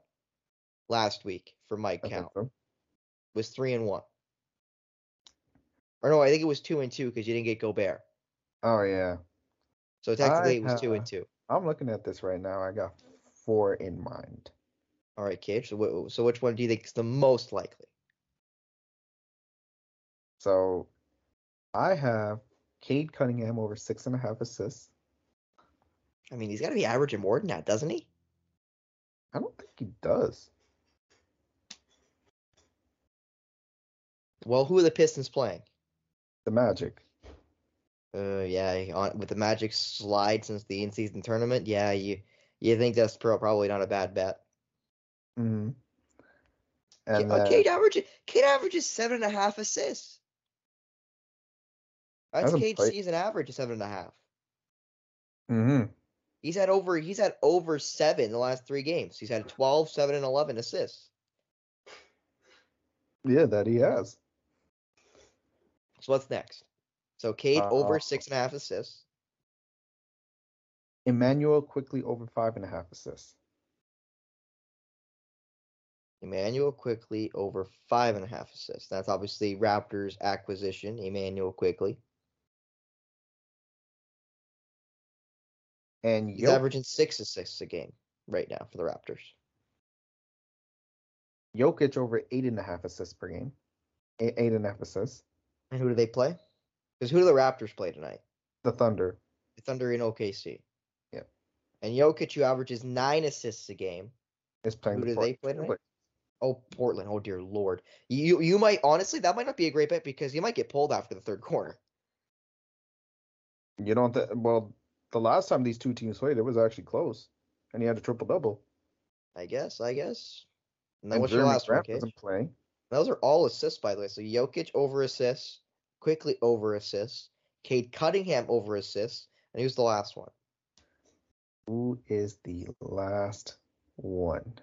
B: last week for Mike
C: I
B: count.
C: so.
B: Was three and one. Or no, I think it was two and two because you didn't get Gobert.
C: Oh yeah.
B: So technically, it was two and two.
C: I'm looking at this right now. I got four in mind.
B: All right, Cage. So, so which one do you think is the most likely?
C: So I have Cade Cunningham over six and a half assists.
B: I mean, he's got to be averaging more than that, doesn't he?
C: I don't think he does.
B: Well, who are the Pistons playing?
C: The Magic.
B: Uh, yeah, on, with the Magic slide since the in-season tournament, yeah, you you think that's pro- probably not a bad bet.
C: Mm-hmm. And
B: uh,
C: then,
B: Cade averages Cade averages seven and a half assists. That's
C: Hasn't played-
B: season average of seven and a half.
C: Mm-hmm.
B: He's had over he's had over seven the last three games. He's had 12, 7, and 11 assists.
C: yeah, that he has.
B: So what's next? So Cade over
C: Uh,
B: six and a half assists.
C: Immanuel Quickley over five and a half assists.
B: Immanuel Quickley over five and a half assists. That's obviously Raptors acquisition. Immanuel Quickley.
C: And
B: He's
C: Jokic,
B: averaging six assists a game right now for the Raptors.
C: Jokic over eight and a half assists per game. Eight, eight and a half assists.
B: And who do they play? Because who do the Raptors play tonight?
C: The Thunder.
B: The Thunder in OKC.
C: Yeah.
B: And Jokic, who averages nine assists a game.
C: is playing.
B: Who
C: the
B: do they play tonight? Oh, Portland. Oh dear lord. You you might honestly that might not be a great bet because you might get pulled after the third quarter.
C: You don't. Th- well, the last time these two teams played, it was actually close, and he had a triple double.
B: I guess. I guess. And then
C: And
B: what's your last one,
C: Grant wasn't playing.
B: Those are all assists, by the way. So Jokic over assists, Quickley over assists, Cade Cunningham over assists, and who's the last one?
C: Who is the last one?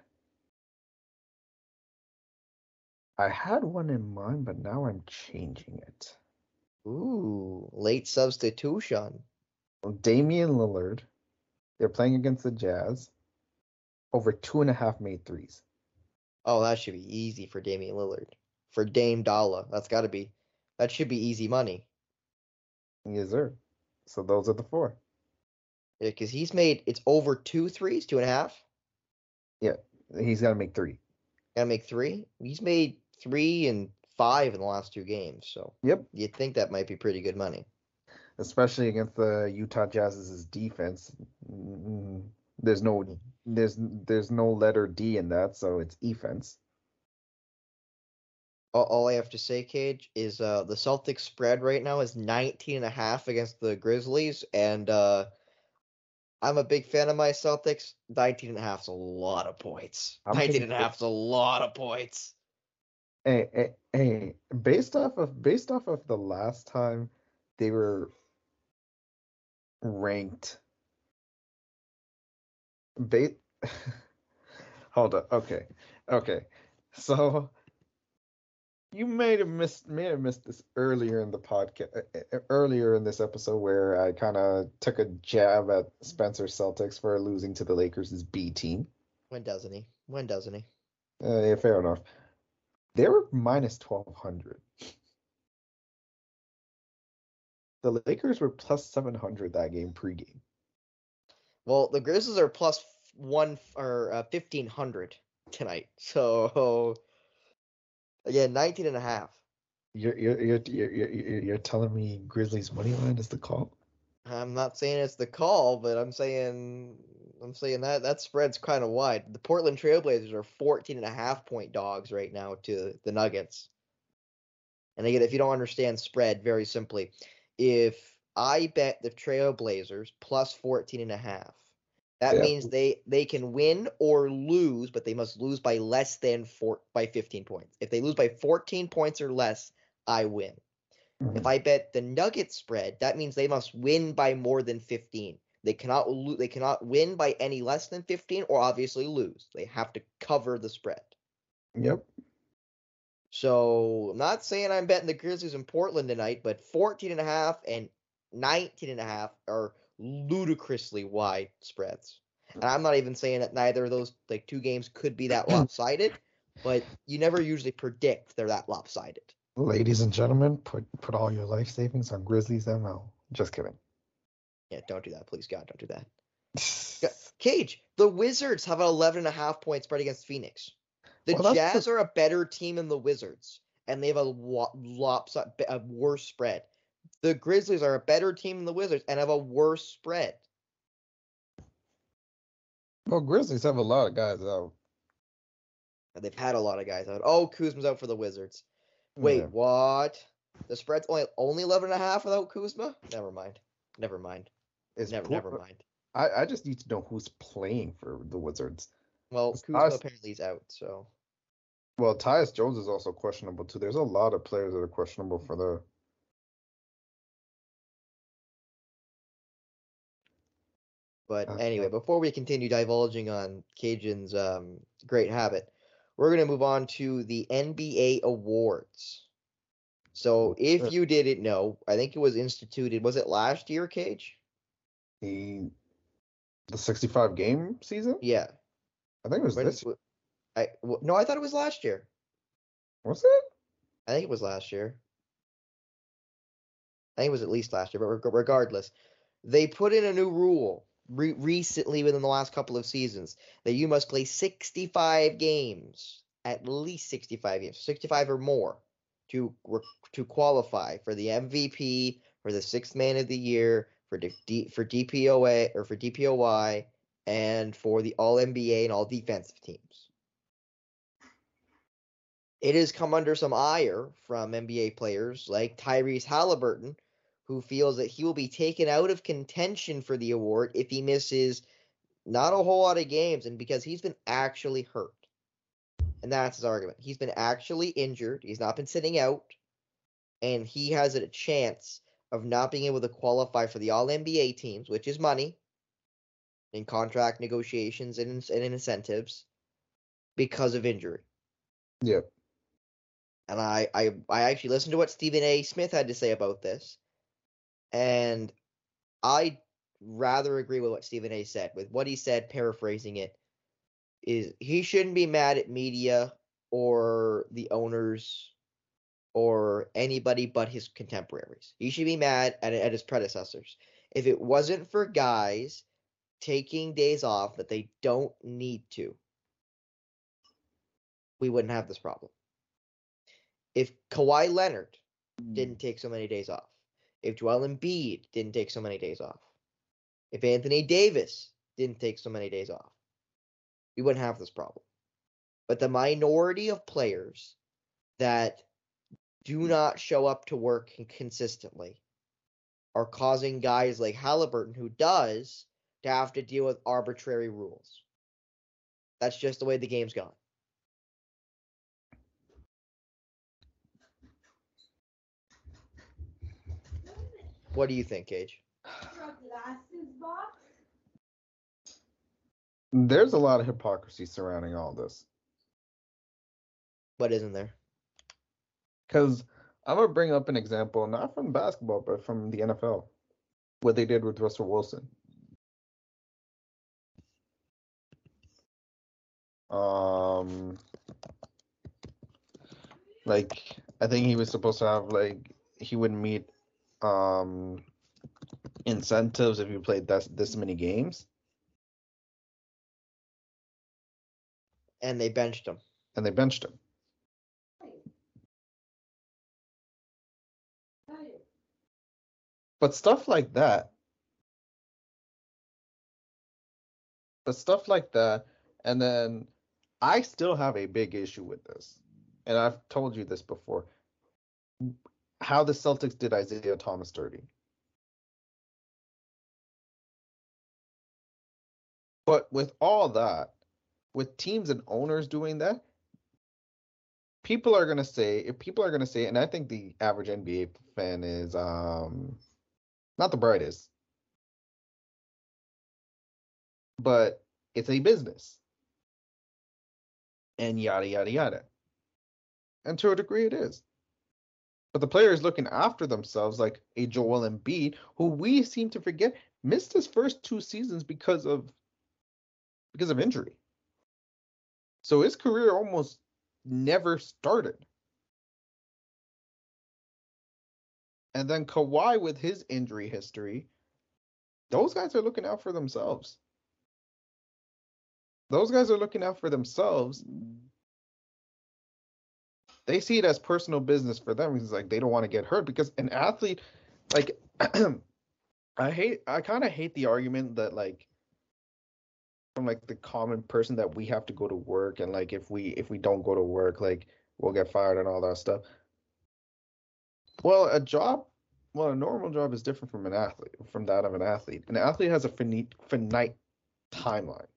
C: I had one in mind, but now I'm changing it.
B: Ooh, late substitution.
C: Damian Lillard. They're playing against the Jazz. Over two and a half made threes.
B: Oh, that should be easy for Damian Lillard. For Dame Dolla, that's got to be. That should be easy money.
C: Yes, sir. So those are the four.
B: Yeah, because he's made it's over two threes, two and a half?
C: Yeah, he's got to make three.
B: Gotta make three. He's made three and five in the last two games, so
C: Yep.
B: you'd think that might be pretty good money.
C: Especially against the Utah Jazz's defense. Mm, There's no there's there's no letter D in that, so it's defense.
B: All, all I have to say, Cage, is uh, the Celtics spread right now is 19 and a half against the Grizzlies, and uh, I'm a big fan of my Celtics. 19 and a half is a lot of points.
C: I'm
B: 19 and a half is a lot of points.
C: Hey, hey, hey, based off of based off of the last time they were ranked ba hold up okay okay so you may have missed may have missed this earlier in the podcast earlier in this episode where I kind of took a jab at Spencer Celtics for losing to the Lakers' B team.
B: When doesn't he? When doesn't he?
C: Uh, yeah, fair enough. They were minus 1200. The Lakers were plus 700 that game pregame.
B: Well, the Grizzlies are plus one or uh, 1500 tonight. So, again, 19 and a half.
C: You're you're you're you're, you're, you're telling me Grizzlies money line is the call?
B: I'm not saying it's the call, but I'm saying I'm saying that that spread's kind of wide. The Portland Trailblazers are 14 and a half point dogs right now to the Nuggets. And again, if you don't understand spread, very simply, if I bet the Trailblazers plus 14 and a half, that
C: Yeah.
B: means they they can win or lose, but they must lose by less than four by 15 points. If they lose by 14 points or less, I win. If mm-hmm. I bet the Nuggets spread, that means they must win by more than 15. They cannot lo- they cannot win by any less than 15 or obviously lose. They have to cover the spread.
C: Yep.
B: So, I'm not saying I'm betting the Grizzlies in Portland tonight, but 14 and a half and 19 and a half are ludicrously wide spreads. And I'm not even saying that neither of those like two games could be that lopsided, but you never usually predict they're that lopsided.
C: Ladies and gentlemen, put put all your life savings on Grizzlies ML. Just kidding.
B: Yeah, don't do that, please God, don't do that. Cage, the Wizards have an 11 and a half point spread against Phoenix. The
C: Well,
B: Jazz are a better team than the Wizards, and they have a wa- lopside, a worse spread. The Grizzlies are a better team than the Wizards and have a worse spread.
C: Well, Grizzlies have a lot of guys out.
B: And they've had a lot of guys out. Oh, Kuzma's out for the Wizards. Wait,
C: Yeah.
B: what? The spread's only only 11 and a half without Kuzma? Never mind. Never mind.
C: Is
B: Never,
C: Poole-
B: never mind.
C: I, I just need to know who's playing for the Wizards.
B: Well, Kuzma
C: us.
B: apparently is out, so.
C: Well, Tyus Jones is also questionable too. There's a lot of players that are questionable for the.
B: But
C: Uh,
B: anyway, before we continue divulging on Kajan's um, great habit, we're going to move on to the NBA awards. So, if you didn't know, I think it was instituted. Was it last year, Cage?
C: the the 65 game season.
B: Yeah.
C: I think it was
B: When-
C: this.
B: w- I w- no, I thought it was last year.
C: Was it?
B: I think it was last year. I think it was at least last year, but regardless, they put in a new rule re- recently within the last couple of seasons that you must play 65 games, at least 65 games, 65 or more, to to qualify for the MVP, for the sixth man of the year, for D, for DPOA or for DPOY, and for the All NBA and All Defensive teams. It has come under some ire from NBA players like Tyrese Halliburton, who feels that he will be taken out of contention for the award if he misses not a whole lot of games and because he's been actually hurt. And that's his argument. He's been actually injured. He's not been sitting out. And he has a chance of not being able to qualify for the All NBA teams, which is money in contract negotiations and, and incentives because of injury.
C: Yeah.
B: And I, I, I actually listened to what Stephen A. Smith had to say about this. And I rather agree with what Stephen A. said. With what he said, paraphrasing it, is he shouldn't be mad at media or the owners or anybody but his contemporaries. He should be mad at, at his predecessors. If it wasn't for guys taking days off that they don't need to, we wouldn't have this problem. If Kawhi Leonard didn't mm. take so many days off, if Joel Embiid didn't take so many days off, if Anthony Davis didn't take so many days off, we wouldn't have this problem. But the minority of players that do mm. not show up to work consistently are causing guys like Halliburton, who does, to have to deal with arbitrary rules. That's just the way the game's gone. What do you think, Cage?
C: There's a lot of hypocrisy surrounding all this.
B: What isn't there?
C: Because I'm gonna bring up an example, not from basketball, but from the NFL. What they did with Russell Wilson. Um, like I think he was supposed to have like he would meet um incentives if you played this this many games,
B: And they benched him.
C: and they benched him. But stuff like that. But stuff like that, and then I still have a big issue with this, and I've told you this before. How the Celtics did Isaiah Thomas dirty. But with all that, with teams and owners doing that, people are gonna say if people are gonna say, and I think the average NBA fan is um not the brightest, but it's a business, and yada yada yada. And to a degree, it is. But the players looking after themselves, like a Joel Embiid, who we seem to forget missed his first two seasons because of because of injury. So his career almost never started. And then Kawhi with his injury history, those guys are looking out for themselves. Those guys are looking out for themselves. They see it as personal business for them. It's like they don't want to get hurt because an athlete, like, I hate, I kind of hate the argument that like from like the common person that we have to go to work and like if we if we don't go to work like we'll get fired and all that stuff well a job well a normal job is different from an athlete from that of an athlete an athlete has a finite finite timeline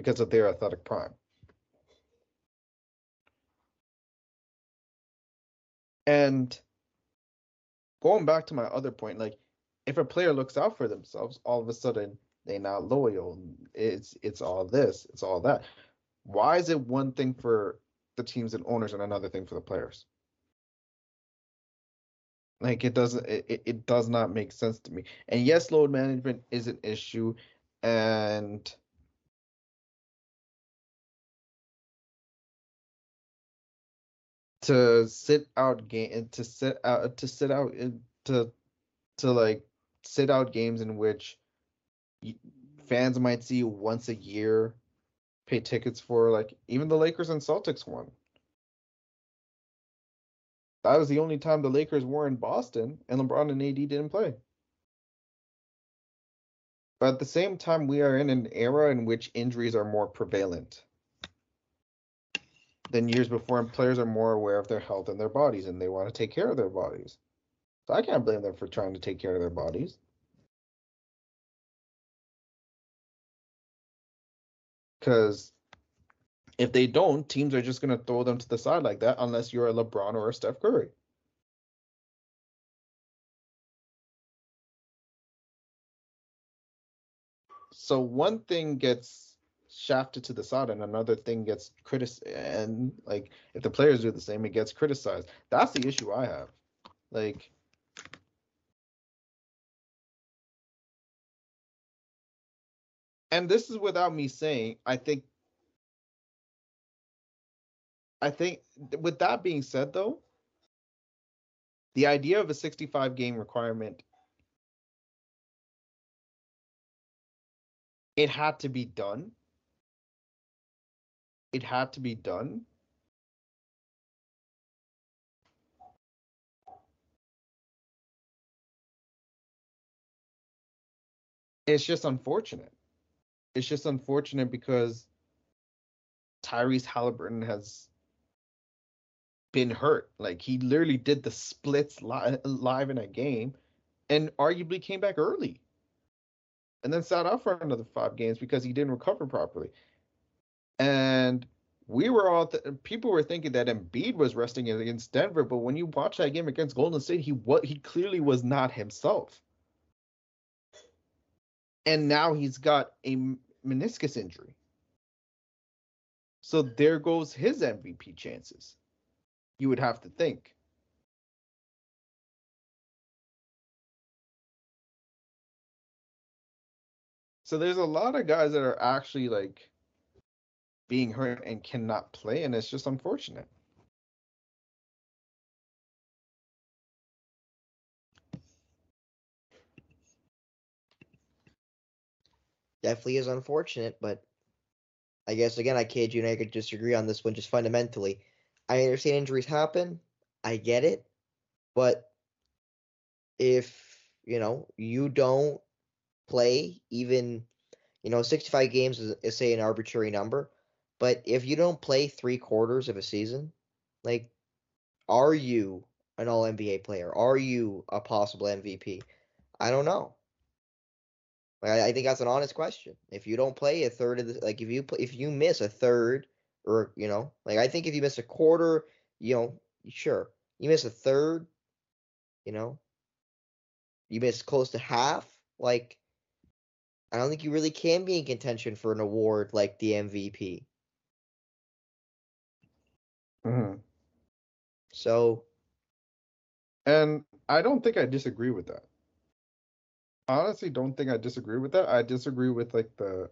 C: because of their athletic prime and going back to my other point like if a player looks out for themselves all of a sudden they're not loyal. It's it's all this, it's all that. Why is it one thing for the teams and owners and another thing for the players? Like it doesn't it, it does not make sense to me. And yes, load management is an issue and to sit out game to sit out to sit out to to like sit out games in which fans might see once a year, pay tickets for like even the Lakers and Celtics one. That was the only time the Lakers were in Boston and LeBron and AD didn't play. But at the same time, we are in an era in which injuries are more prevalent than years before, and players are more aware of their health and their bodies, and they want to take care of their bodies. So I can't blame them for trying to take care of their bodies. Because if they don't, teams are just going to throw them to the side like that unless you're a LeBron or a Steph Curry. So one thing gets shafted to the side and another thing gets criticized and like if the players do the same it gets criticized. That's the issue I have. Like and this is without me saying I think I think with that being said though, the idea of a 65 game requirement it had to be done. It had to be done. It's just unfortunate. It's just unfortunate because Tyrese Halliburton has been hurt. Like he literally did the splits li- live in a game and arguably came back early. And then sat out for another five games because he didn't recover properly. And we were all th- people were thinking that Embiid was resting against Denver, but when you watch that game against Golden State, he what he clearly was not himself. And now he's got a meniscus injury. So there goes his MVP chances you would have to think. So there's a lot of guys that are actually like being hurt and cannot play, and it's just unfortunate.
B: Definitely is unfortunate, but I guess again, I can't you and I could disagree on this one just fundamentally. I understand injuries happen. I get it. But if, you know, you don't play even, you know, 65 games is, is say an arbitrary number, but if you don't play three quarters of a season, like, are you an all NBA player? Are you a possible MVP? I don't know. Like, I, I think that's an honest question. If you don't play a third of the, like, if you play, if you miss a third or you know, like I think if you miss a quarter, you know, sure, you miss a third, you know, you miss close to half, like I don't think you really can be in contention for an award like the MVP.
C: Mm-hmm.
B: So,
C: and I don't think I disagree with that. Honestly, don't think I disagree with that. I disagree with like the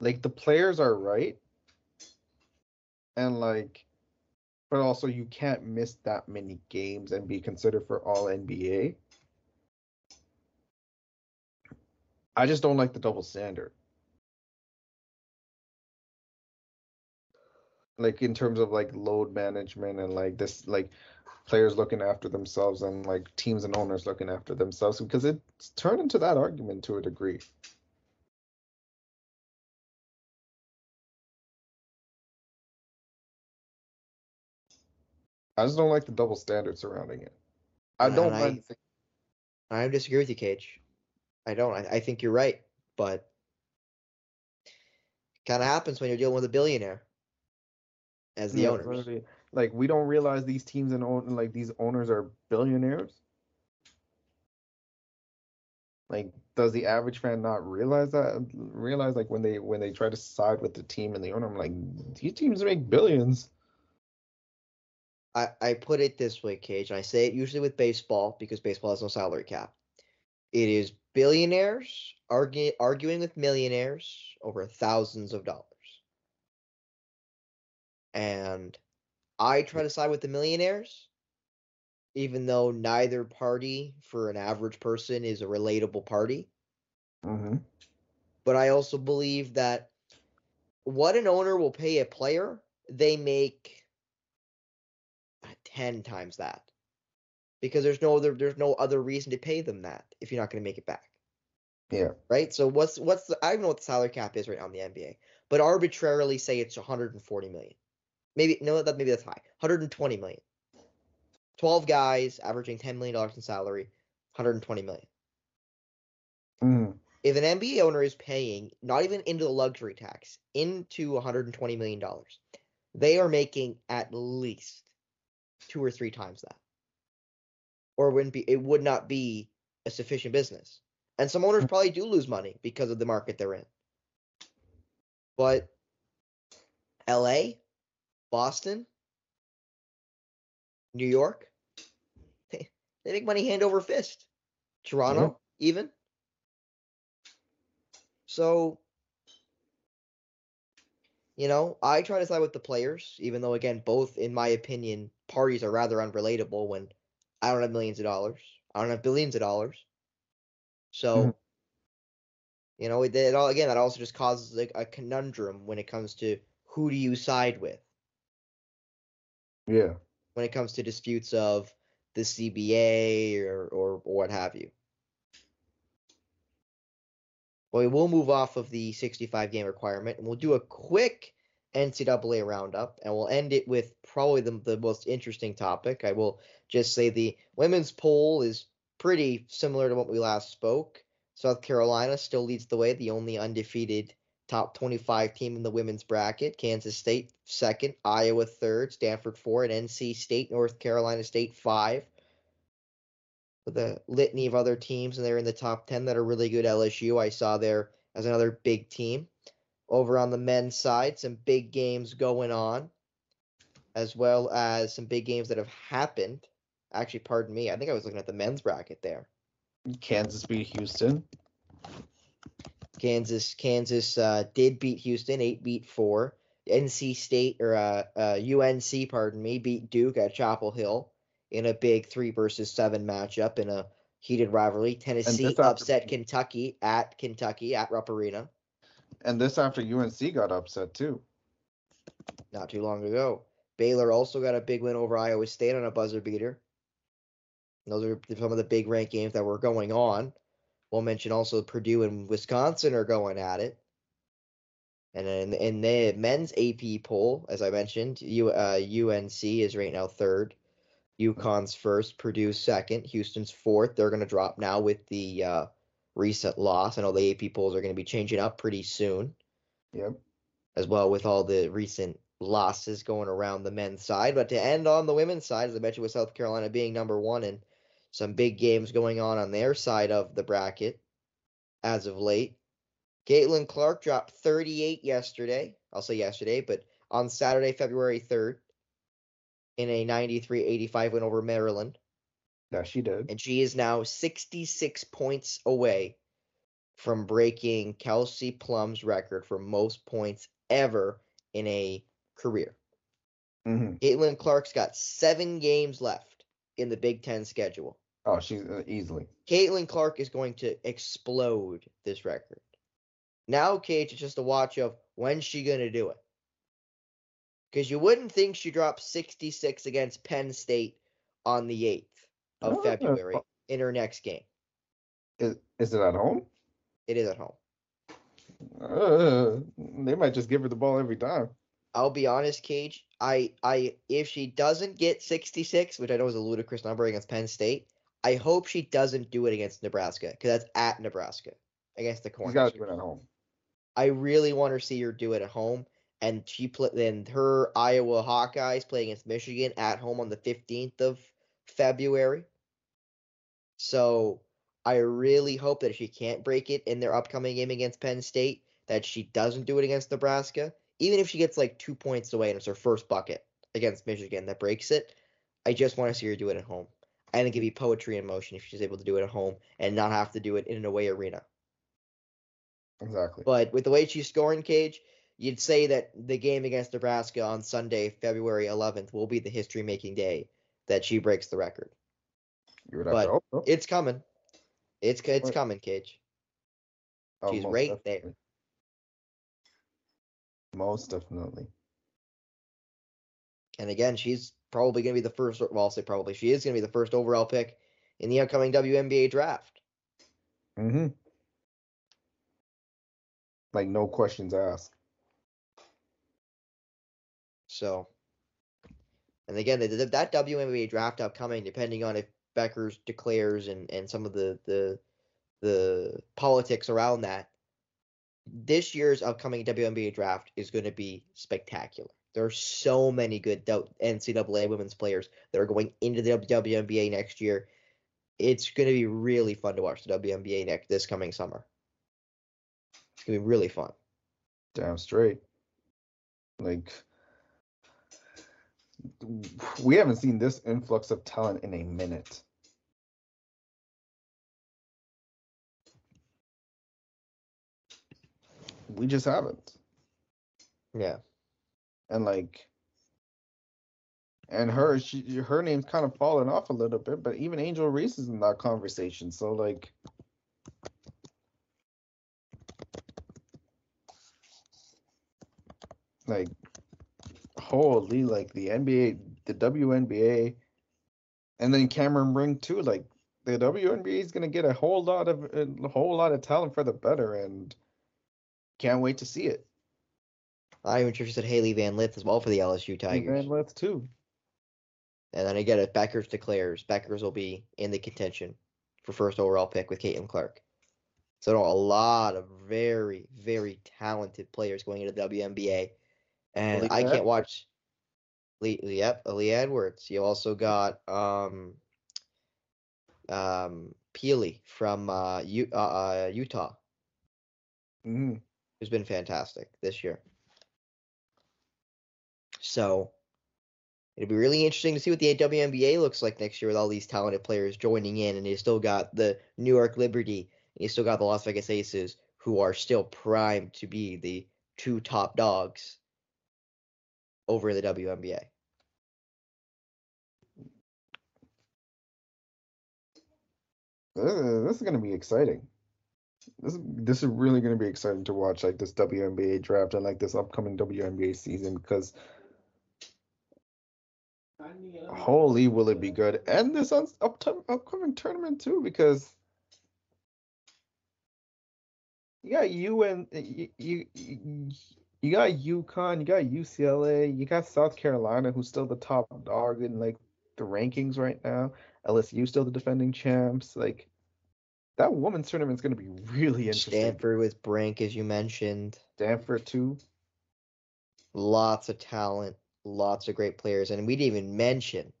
C: like the players are right and like but also you can't miss that many games and be considered for all NBA. I just don't like the double standard. Like in terms of like load management and like this like players looking after themselves and like teams and owners looking after themselves because it's turned into that argument to a degree. I just don't like the double standard surrounding it. I don't
B: I,
C: mind.
B: I disagree with you, Cage. I don't. I, I think you're right, but kind of happens when you're dealing with a billionaire as the
C: Yeah,
B: owners.
C: literally. Like we don't realize these teams and own like these owners are billionaires. Like, does the average fan not realize that? Realize like when they when they try to side with the team and the owner, I'm like, these teams make billions.
B: I, I put it this way, Cage, I say it usually with baseball because baseball has no salary cap. It is billionaires argue, arguing with millionaires over thousands of dollars. And I try to side with the millionaires, even though neither party for an average person is a relatable party.
C: Mm-hmm.
B: But I also believe that what an owner will pay a player, they make ten times that because there's no other there's no other reason to pay them that if you're not going to make it back,
C: Yeah.
B: right? So what's what's the I don't know what the salary cap is right now in the NBA, but arbitrarily say it's 140 million. Maybe no, that maybe that's high. 120 million. 12 guys averaging 10 million dollars in salary, 120 million.
C: Mm.
B: If an NBA owner is paying not even into the luxury tax into 120 million dollars, they are making at least two or three times that. Or it wouldn't be it would not be a sufficient business. And some owners probably do lose money because of the market they're in. But LA, Boston, New York, they, they make money hand over fist. Toronto, even. So, you know, I try to side with the players, even though, again, both, in my opinion, parties are rather unrelatable when I don't have millions of dollars. I don't have billions of dollars. So,
C: Mhm.
B: you know, it, it all, again, that also just causes like a conundrum when it comes to who do you side with
C: Yeah.
B: when it comes to disputes of the CBA or, or, what have you. Well, we will move off of the 65 game requirement and we'll do a quick NCAA roundup and we'll end it with probably the, the most interesting topic. I will just say the women's poll is pretty similar to what we last spoke. South Carolina still leads the way, the only undefeated top 25 team in the women's bracket. Kansas State second, Iowa third, Stanford four, and NC State, North Carolina State five. With a litany of other teams, and they're in the top 10 that are really good. LSU, I saw there as another big team. Over on the men's side, some big games going on, as well as some big games that have happened. Actually, pardon me, I think I was looking at the men's bracket there.
C: Kansas beat Houston.
B: Kansas Kansas uh, did beat Houston, eight beat four. NC State or uh, uh, UNC, pardon me, beat Duke at Chapel Hill in a big three versus seven matchup in a heated rivalry. Tennessee
C: after-
B: upset Kentucky at Kentucky at Rupp Arena
C: And this after UNC got upset too.
B: not too long ago. Baylor also got a big win over Iowa State on a buzzer beater. Those are some of the big ranked games that were going on. We'll mention also Purdue and Wisconsin are going at it. And then in the men's AP poll, as I mentioned, U, uh, UNC is right now third. UConn's first, Purdue second, Houston's fourth. They're going to drop now with the uh, recent loss. I know the AP polls are going to be changing up pretty soon
C: Yep.
B: as well with all the recent losses going around the men's side. But to end on the women's side, as I mentioned, with South Carolina being number one and some big games going on on their side of the bracket as of late. Caitlin Clark dropped 38 yesterday. I'll say yesterday, but on Saturday, February 3rd, in a 93 85 win over Maryland.
C: Yeah, she did.
B: And she is now 66 points away from breaking Kelsey Plum's record for most points ever in a career.
C: hmm
B: Caitlin Clark's got seven games left in the Big Ten schedule.
C: Oh, she's uh, easily.
B: Caitlin Clark is going to explode this record. Now, Cage, it's just a watch of when's she going to do it. Because you wouldn't think she dropped 66 against Penn State on the 8th of
C: Oh,
B: February in her next game.
C: Is, is it at home?
B: It is at home.
C: Uh, they might just give her the ball every time.
B: I'll be honest, Cage. I, I, if she doesn't get 66, which I know is a ludicrous number against Penn State, I hope she doesn't do it against Nebraska because that's at Nebraska against the
C: She's got to do it at home.
B: I really want to see her do it at home. And she play then her Iowa Hawkeyes play against Michigan at home on the 15th of February. So I really hope that if she can't break it in their upcoming game against Penn State, that she doesn't do it against Nebraska. Even if she gets like two points away and it's her first bucket against Michigan that breaks it, I just want to see her do it at home. I think it'd be poetry in motion if she's able to do it at home and not have to do it in an away arena.
C: Exactly.
B: But with the way she's scoring, Cage, you'd say that the game against Nebraska on Sunday, February 11th, will be the history making day that she breaks the record.
C: you would have
B: but
C: to hope so.
B: It's coming. It's it's coming, Cage.
C: Oh,
B: she's
C: most
B: right there.
C: Most definitely.
B: And again, she's probably going to be the first. Well, I'll say probably she is going to be the first overall pick in the upcoming WNBA draft.
C: Mm-hmm. Like no questions asked.
B: So, and again, th- th- that WNBA draft upcoming, depending on if Bueckers declares and and some of the the the politics around that, this year's upcoming WNBA draft is going to be spectacular. There are so many good NCAA women's players that are going into the WNBA next year. It's going to be really fun to watch the WNBA next this coming summer. It's going to be really fun.
C: Damn straight. Like we haven't seen this influx of talent in a minute. We just haven't.
B: Yeah.
C: And like and her she her name's kind of fallen off a little bit, but even Angel Reese is in that conversation. So like like holy like the NBA the WNBA and then Cameron Brink too like the WNBA is going to get a whole lot of a whole lot of talent for the better and can't wait to see it.
B: I'm even interested Hailey Van Lith as well for the LSU Tigers.
C: And let's too.
B: And then again, if Bueckers declares, Bueckers will be in the contention for first overall pick with Caitlin Clark. So a lot of very, very talented players going into the WNBA. And
C: Lee
B: I can't
C: Edwards.
B: watch Lee, yep, Lee Edwards. You also got um um Pili from uh, U, uh, uh Utah,
C: hmm
B: who's been fantastic this year. So it'll be really interesting to see what the WNBA looks like next year with all these talented players joining in, and you still got the New York Liberty, and you still got the Las Vegas Aces, who are still primed to be the two top dogs over the WNBA.
C: Is, uh, this is going to be exciting. This is, this is really going to be exciting to watch, like this WNBA draft and like this upcoming WNBA season because holy will it be good, and this un- up upcoming tournament too because you got you and you, you you got UConn, you got UCLA, you got South Carolina, who's still the top dog in like the rankings right now. LSU still the defending champs. Like that women's tournament's going to be really interesting.
B: Stanford with Brink, as you mentioned,
C: Stanford too.
B: lots of talent, lots of great players, and we didn't even mention.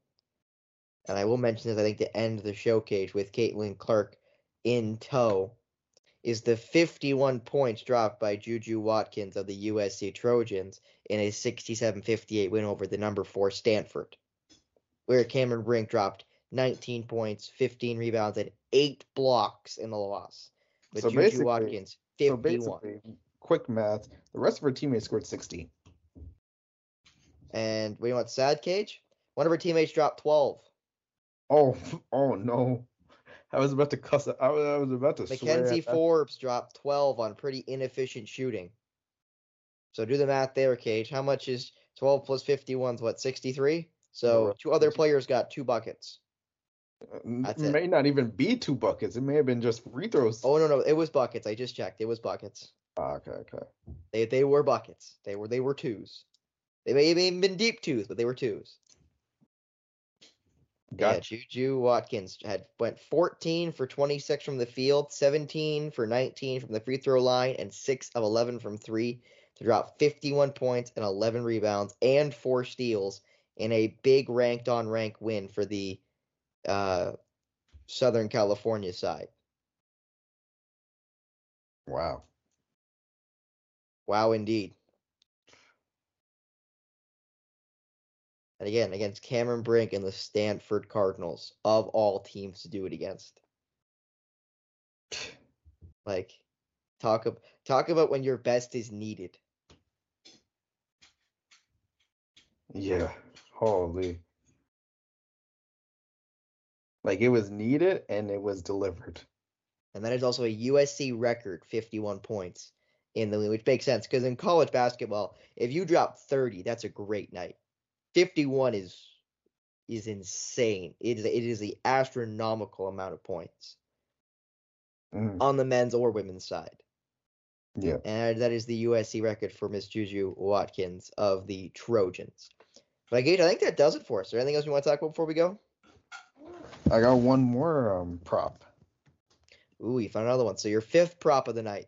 B: And I will mention this, I think, to end the showcase with Caitlin Clark in tow, is the 51 points dropped by Juju Watkins of the USC Trojans in a 67-58 win over the number four Stanford, where Cameron Brink dropped 19 points, 15 rebounds, and eight blocks in the loss. But
C: So
B: Juju
C: basically-
B: Watkins,
C: So
B: 51.
C: basically, quick math: the rest of her teammates scored 60.
B: And we what sad cage? One of her teammates dropped 12.
C: Oh, oh no! I was about to cuss. I was, I was about to. McKenzie.
B: Forbes dropped 12 on pretty inefficient shooting. So do the math there, Cage. How much is 12 plus 51 is what, 63? So two other players got two buckets. That's
C: it
B: it.
C: may not even be two buckets. It may have been just free throws.
B: Oh no, no, it was buckets. I just checked. It was buckets.
C: Ah, okay, okay.
B: They they were buckets. They were they were twos. They may have even been deep twos, but they were twos. Yeah,
C: Got
B: Juju Watkins had went 14 for 26 from the field, 17 for 19 from the free throw line, and 6 of 11 from 3 to drop 51 points and 11 rebounds and 4 steals in a big ranked on rank win for the uh, Southern California side.
C: Wow.
B: Wow, indeed. And again, against Cameron Brink and the Stanford Cardinals, of all teams to do it against. Like, talk ab- talk about when your best is needed.
C: Yeah. Holy. Like it was needed and it was delivered.
B: And that is also a USC record 51 points in the league, which makes sense because in college basketball, if you drop 30, that's a great night. 51 is is insane. It is it is the astronomical amount of points
C: Mm,
B: on the men's or women's side.
C: yeah.
B: And that is the USC record for Miss Juju Watkins of the Trojans. But Gage, I think that does it for us. Is there anything else you want to talk about before we go?
C: I got one more um prop.
B: Ooh, you found another one. So your fifth prop of the night.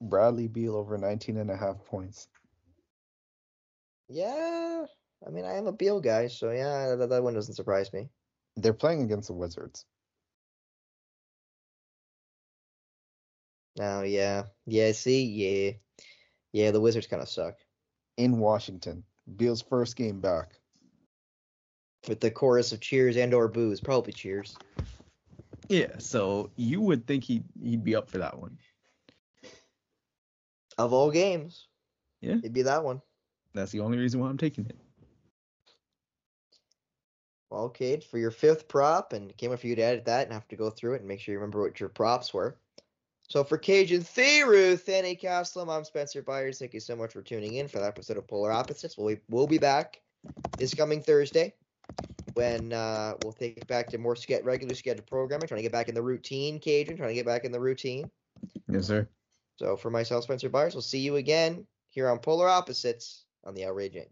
C: Bradley Beal over 19 and a half points.
B: Yeah, I mean I am a Beal guy, so yeah, that, that one doesn't surprise me.
C: They're playing against the Wizards.
B: Oh yeah, yeah. See, yeah, yeah. The Wizards kind of suck.
C: in Washington. Beal's first game back.
B: With the chorus of cheers and or boos, probably cheers.
D: Yeah, so you would think he'd he'd be up for that one.
B: Of all games,
D: Yeah.
B: it'd be that one.
D: That's the only reason why I'm taking it.
B: Well, Cade, for your fifth prop, and it came up for you to edit that and have to go through it and make sure you remember what your props were. So for Kajan Theru, Fanny Castlem, I'm Spencer Byers. Thank you so much for tuning in for that episode of Polar Opposites. We'll, we'll be back this coming Thursday when uh, we'll take it back to more ske- regular scheduled programming, trying to get back in the routine, Kajan, trying to get back in the routine.
D: Yes, sir.
B: So for myself, Spencer Byers, we'll see you again here on Polar Opposites on the Outrage Inc.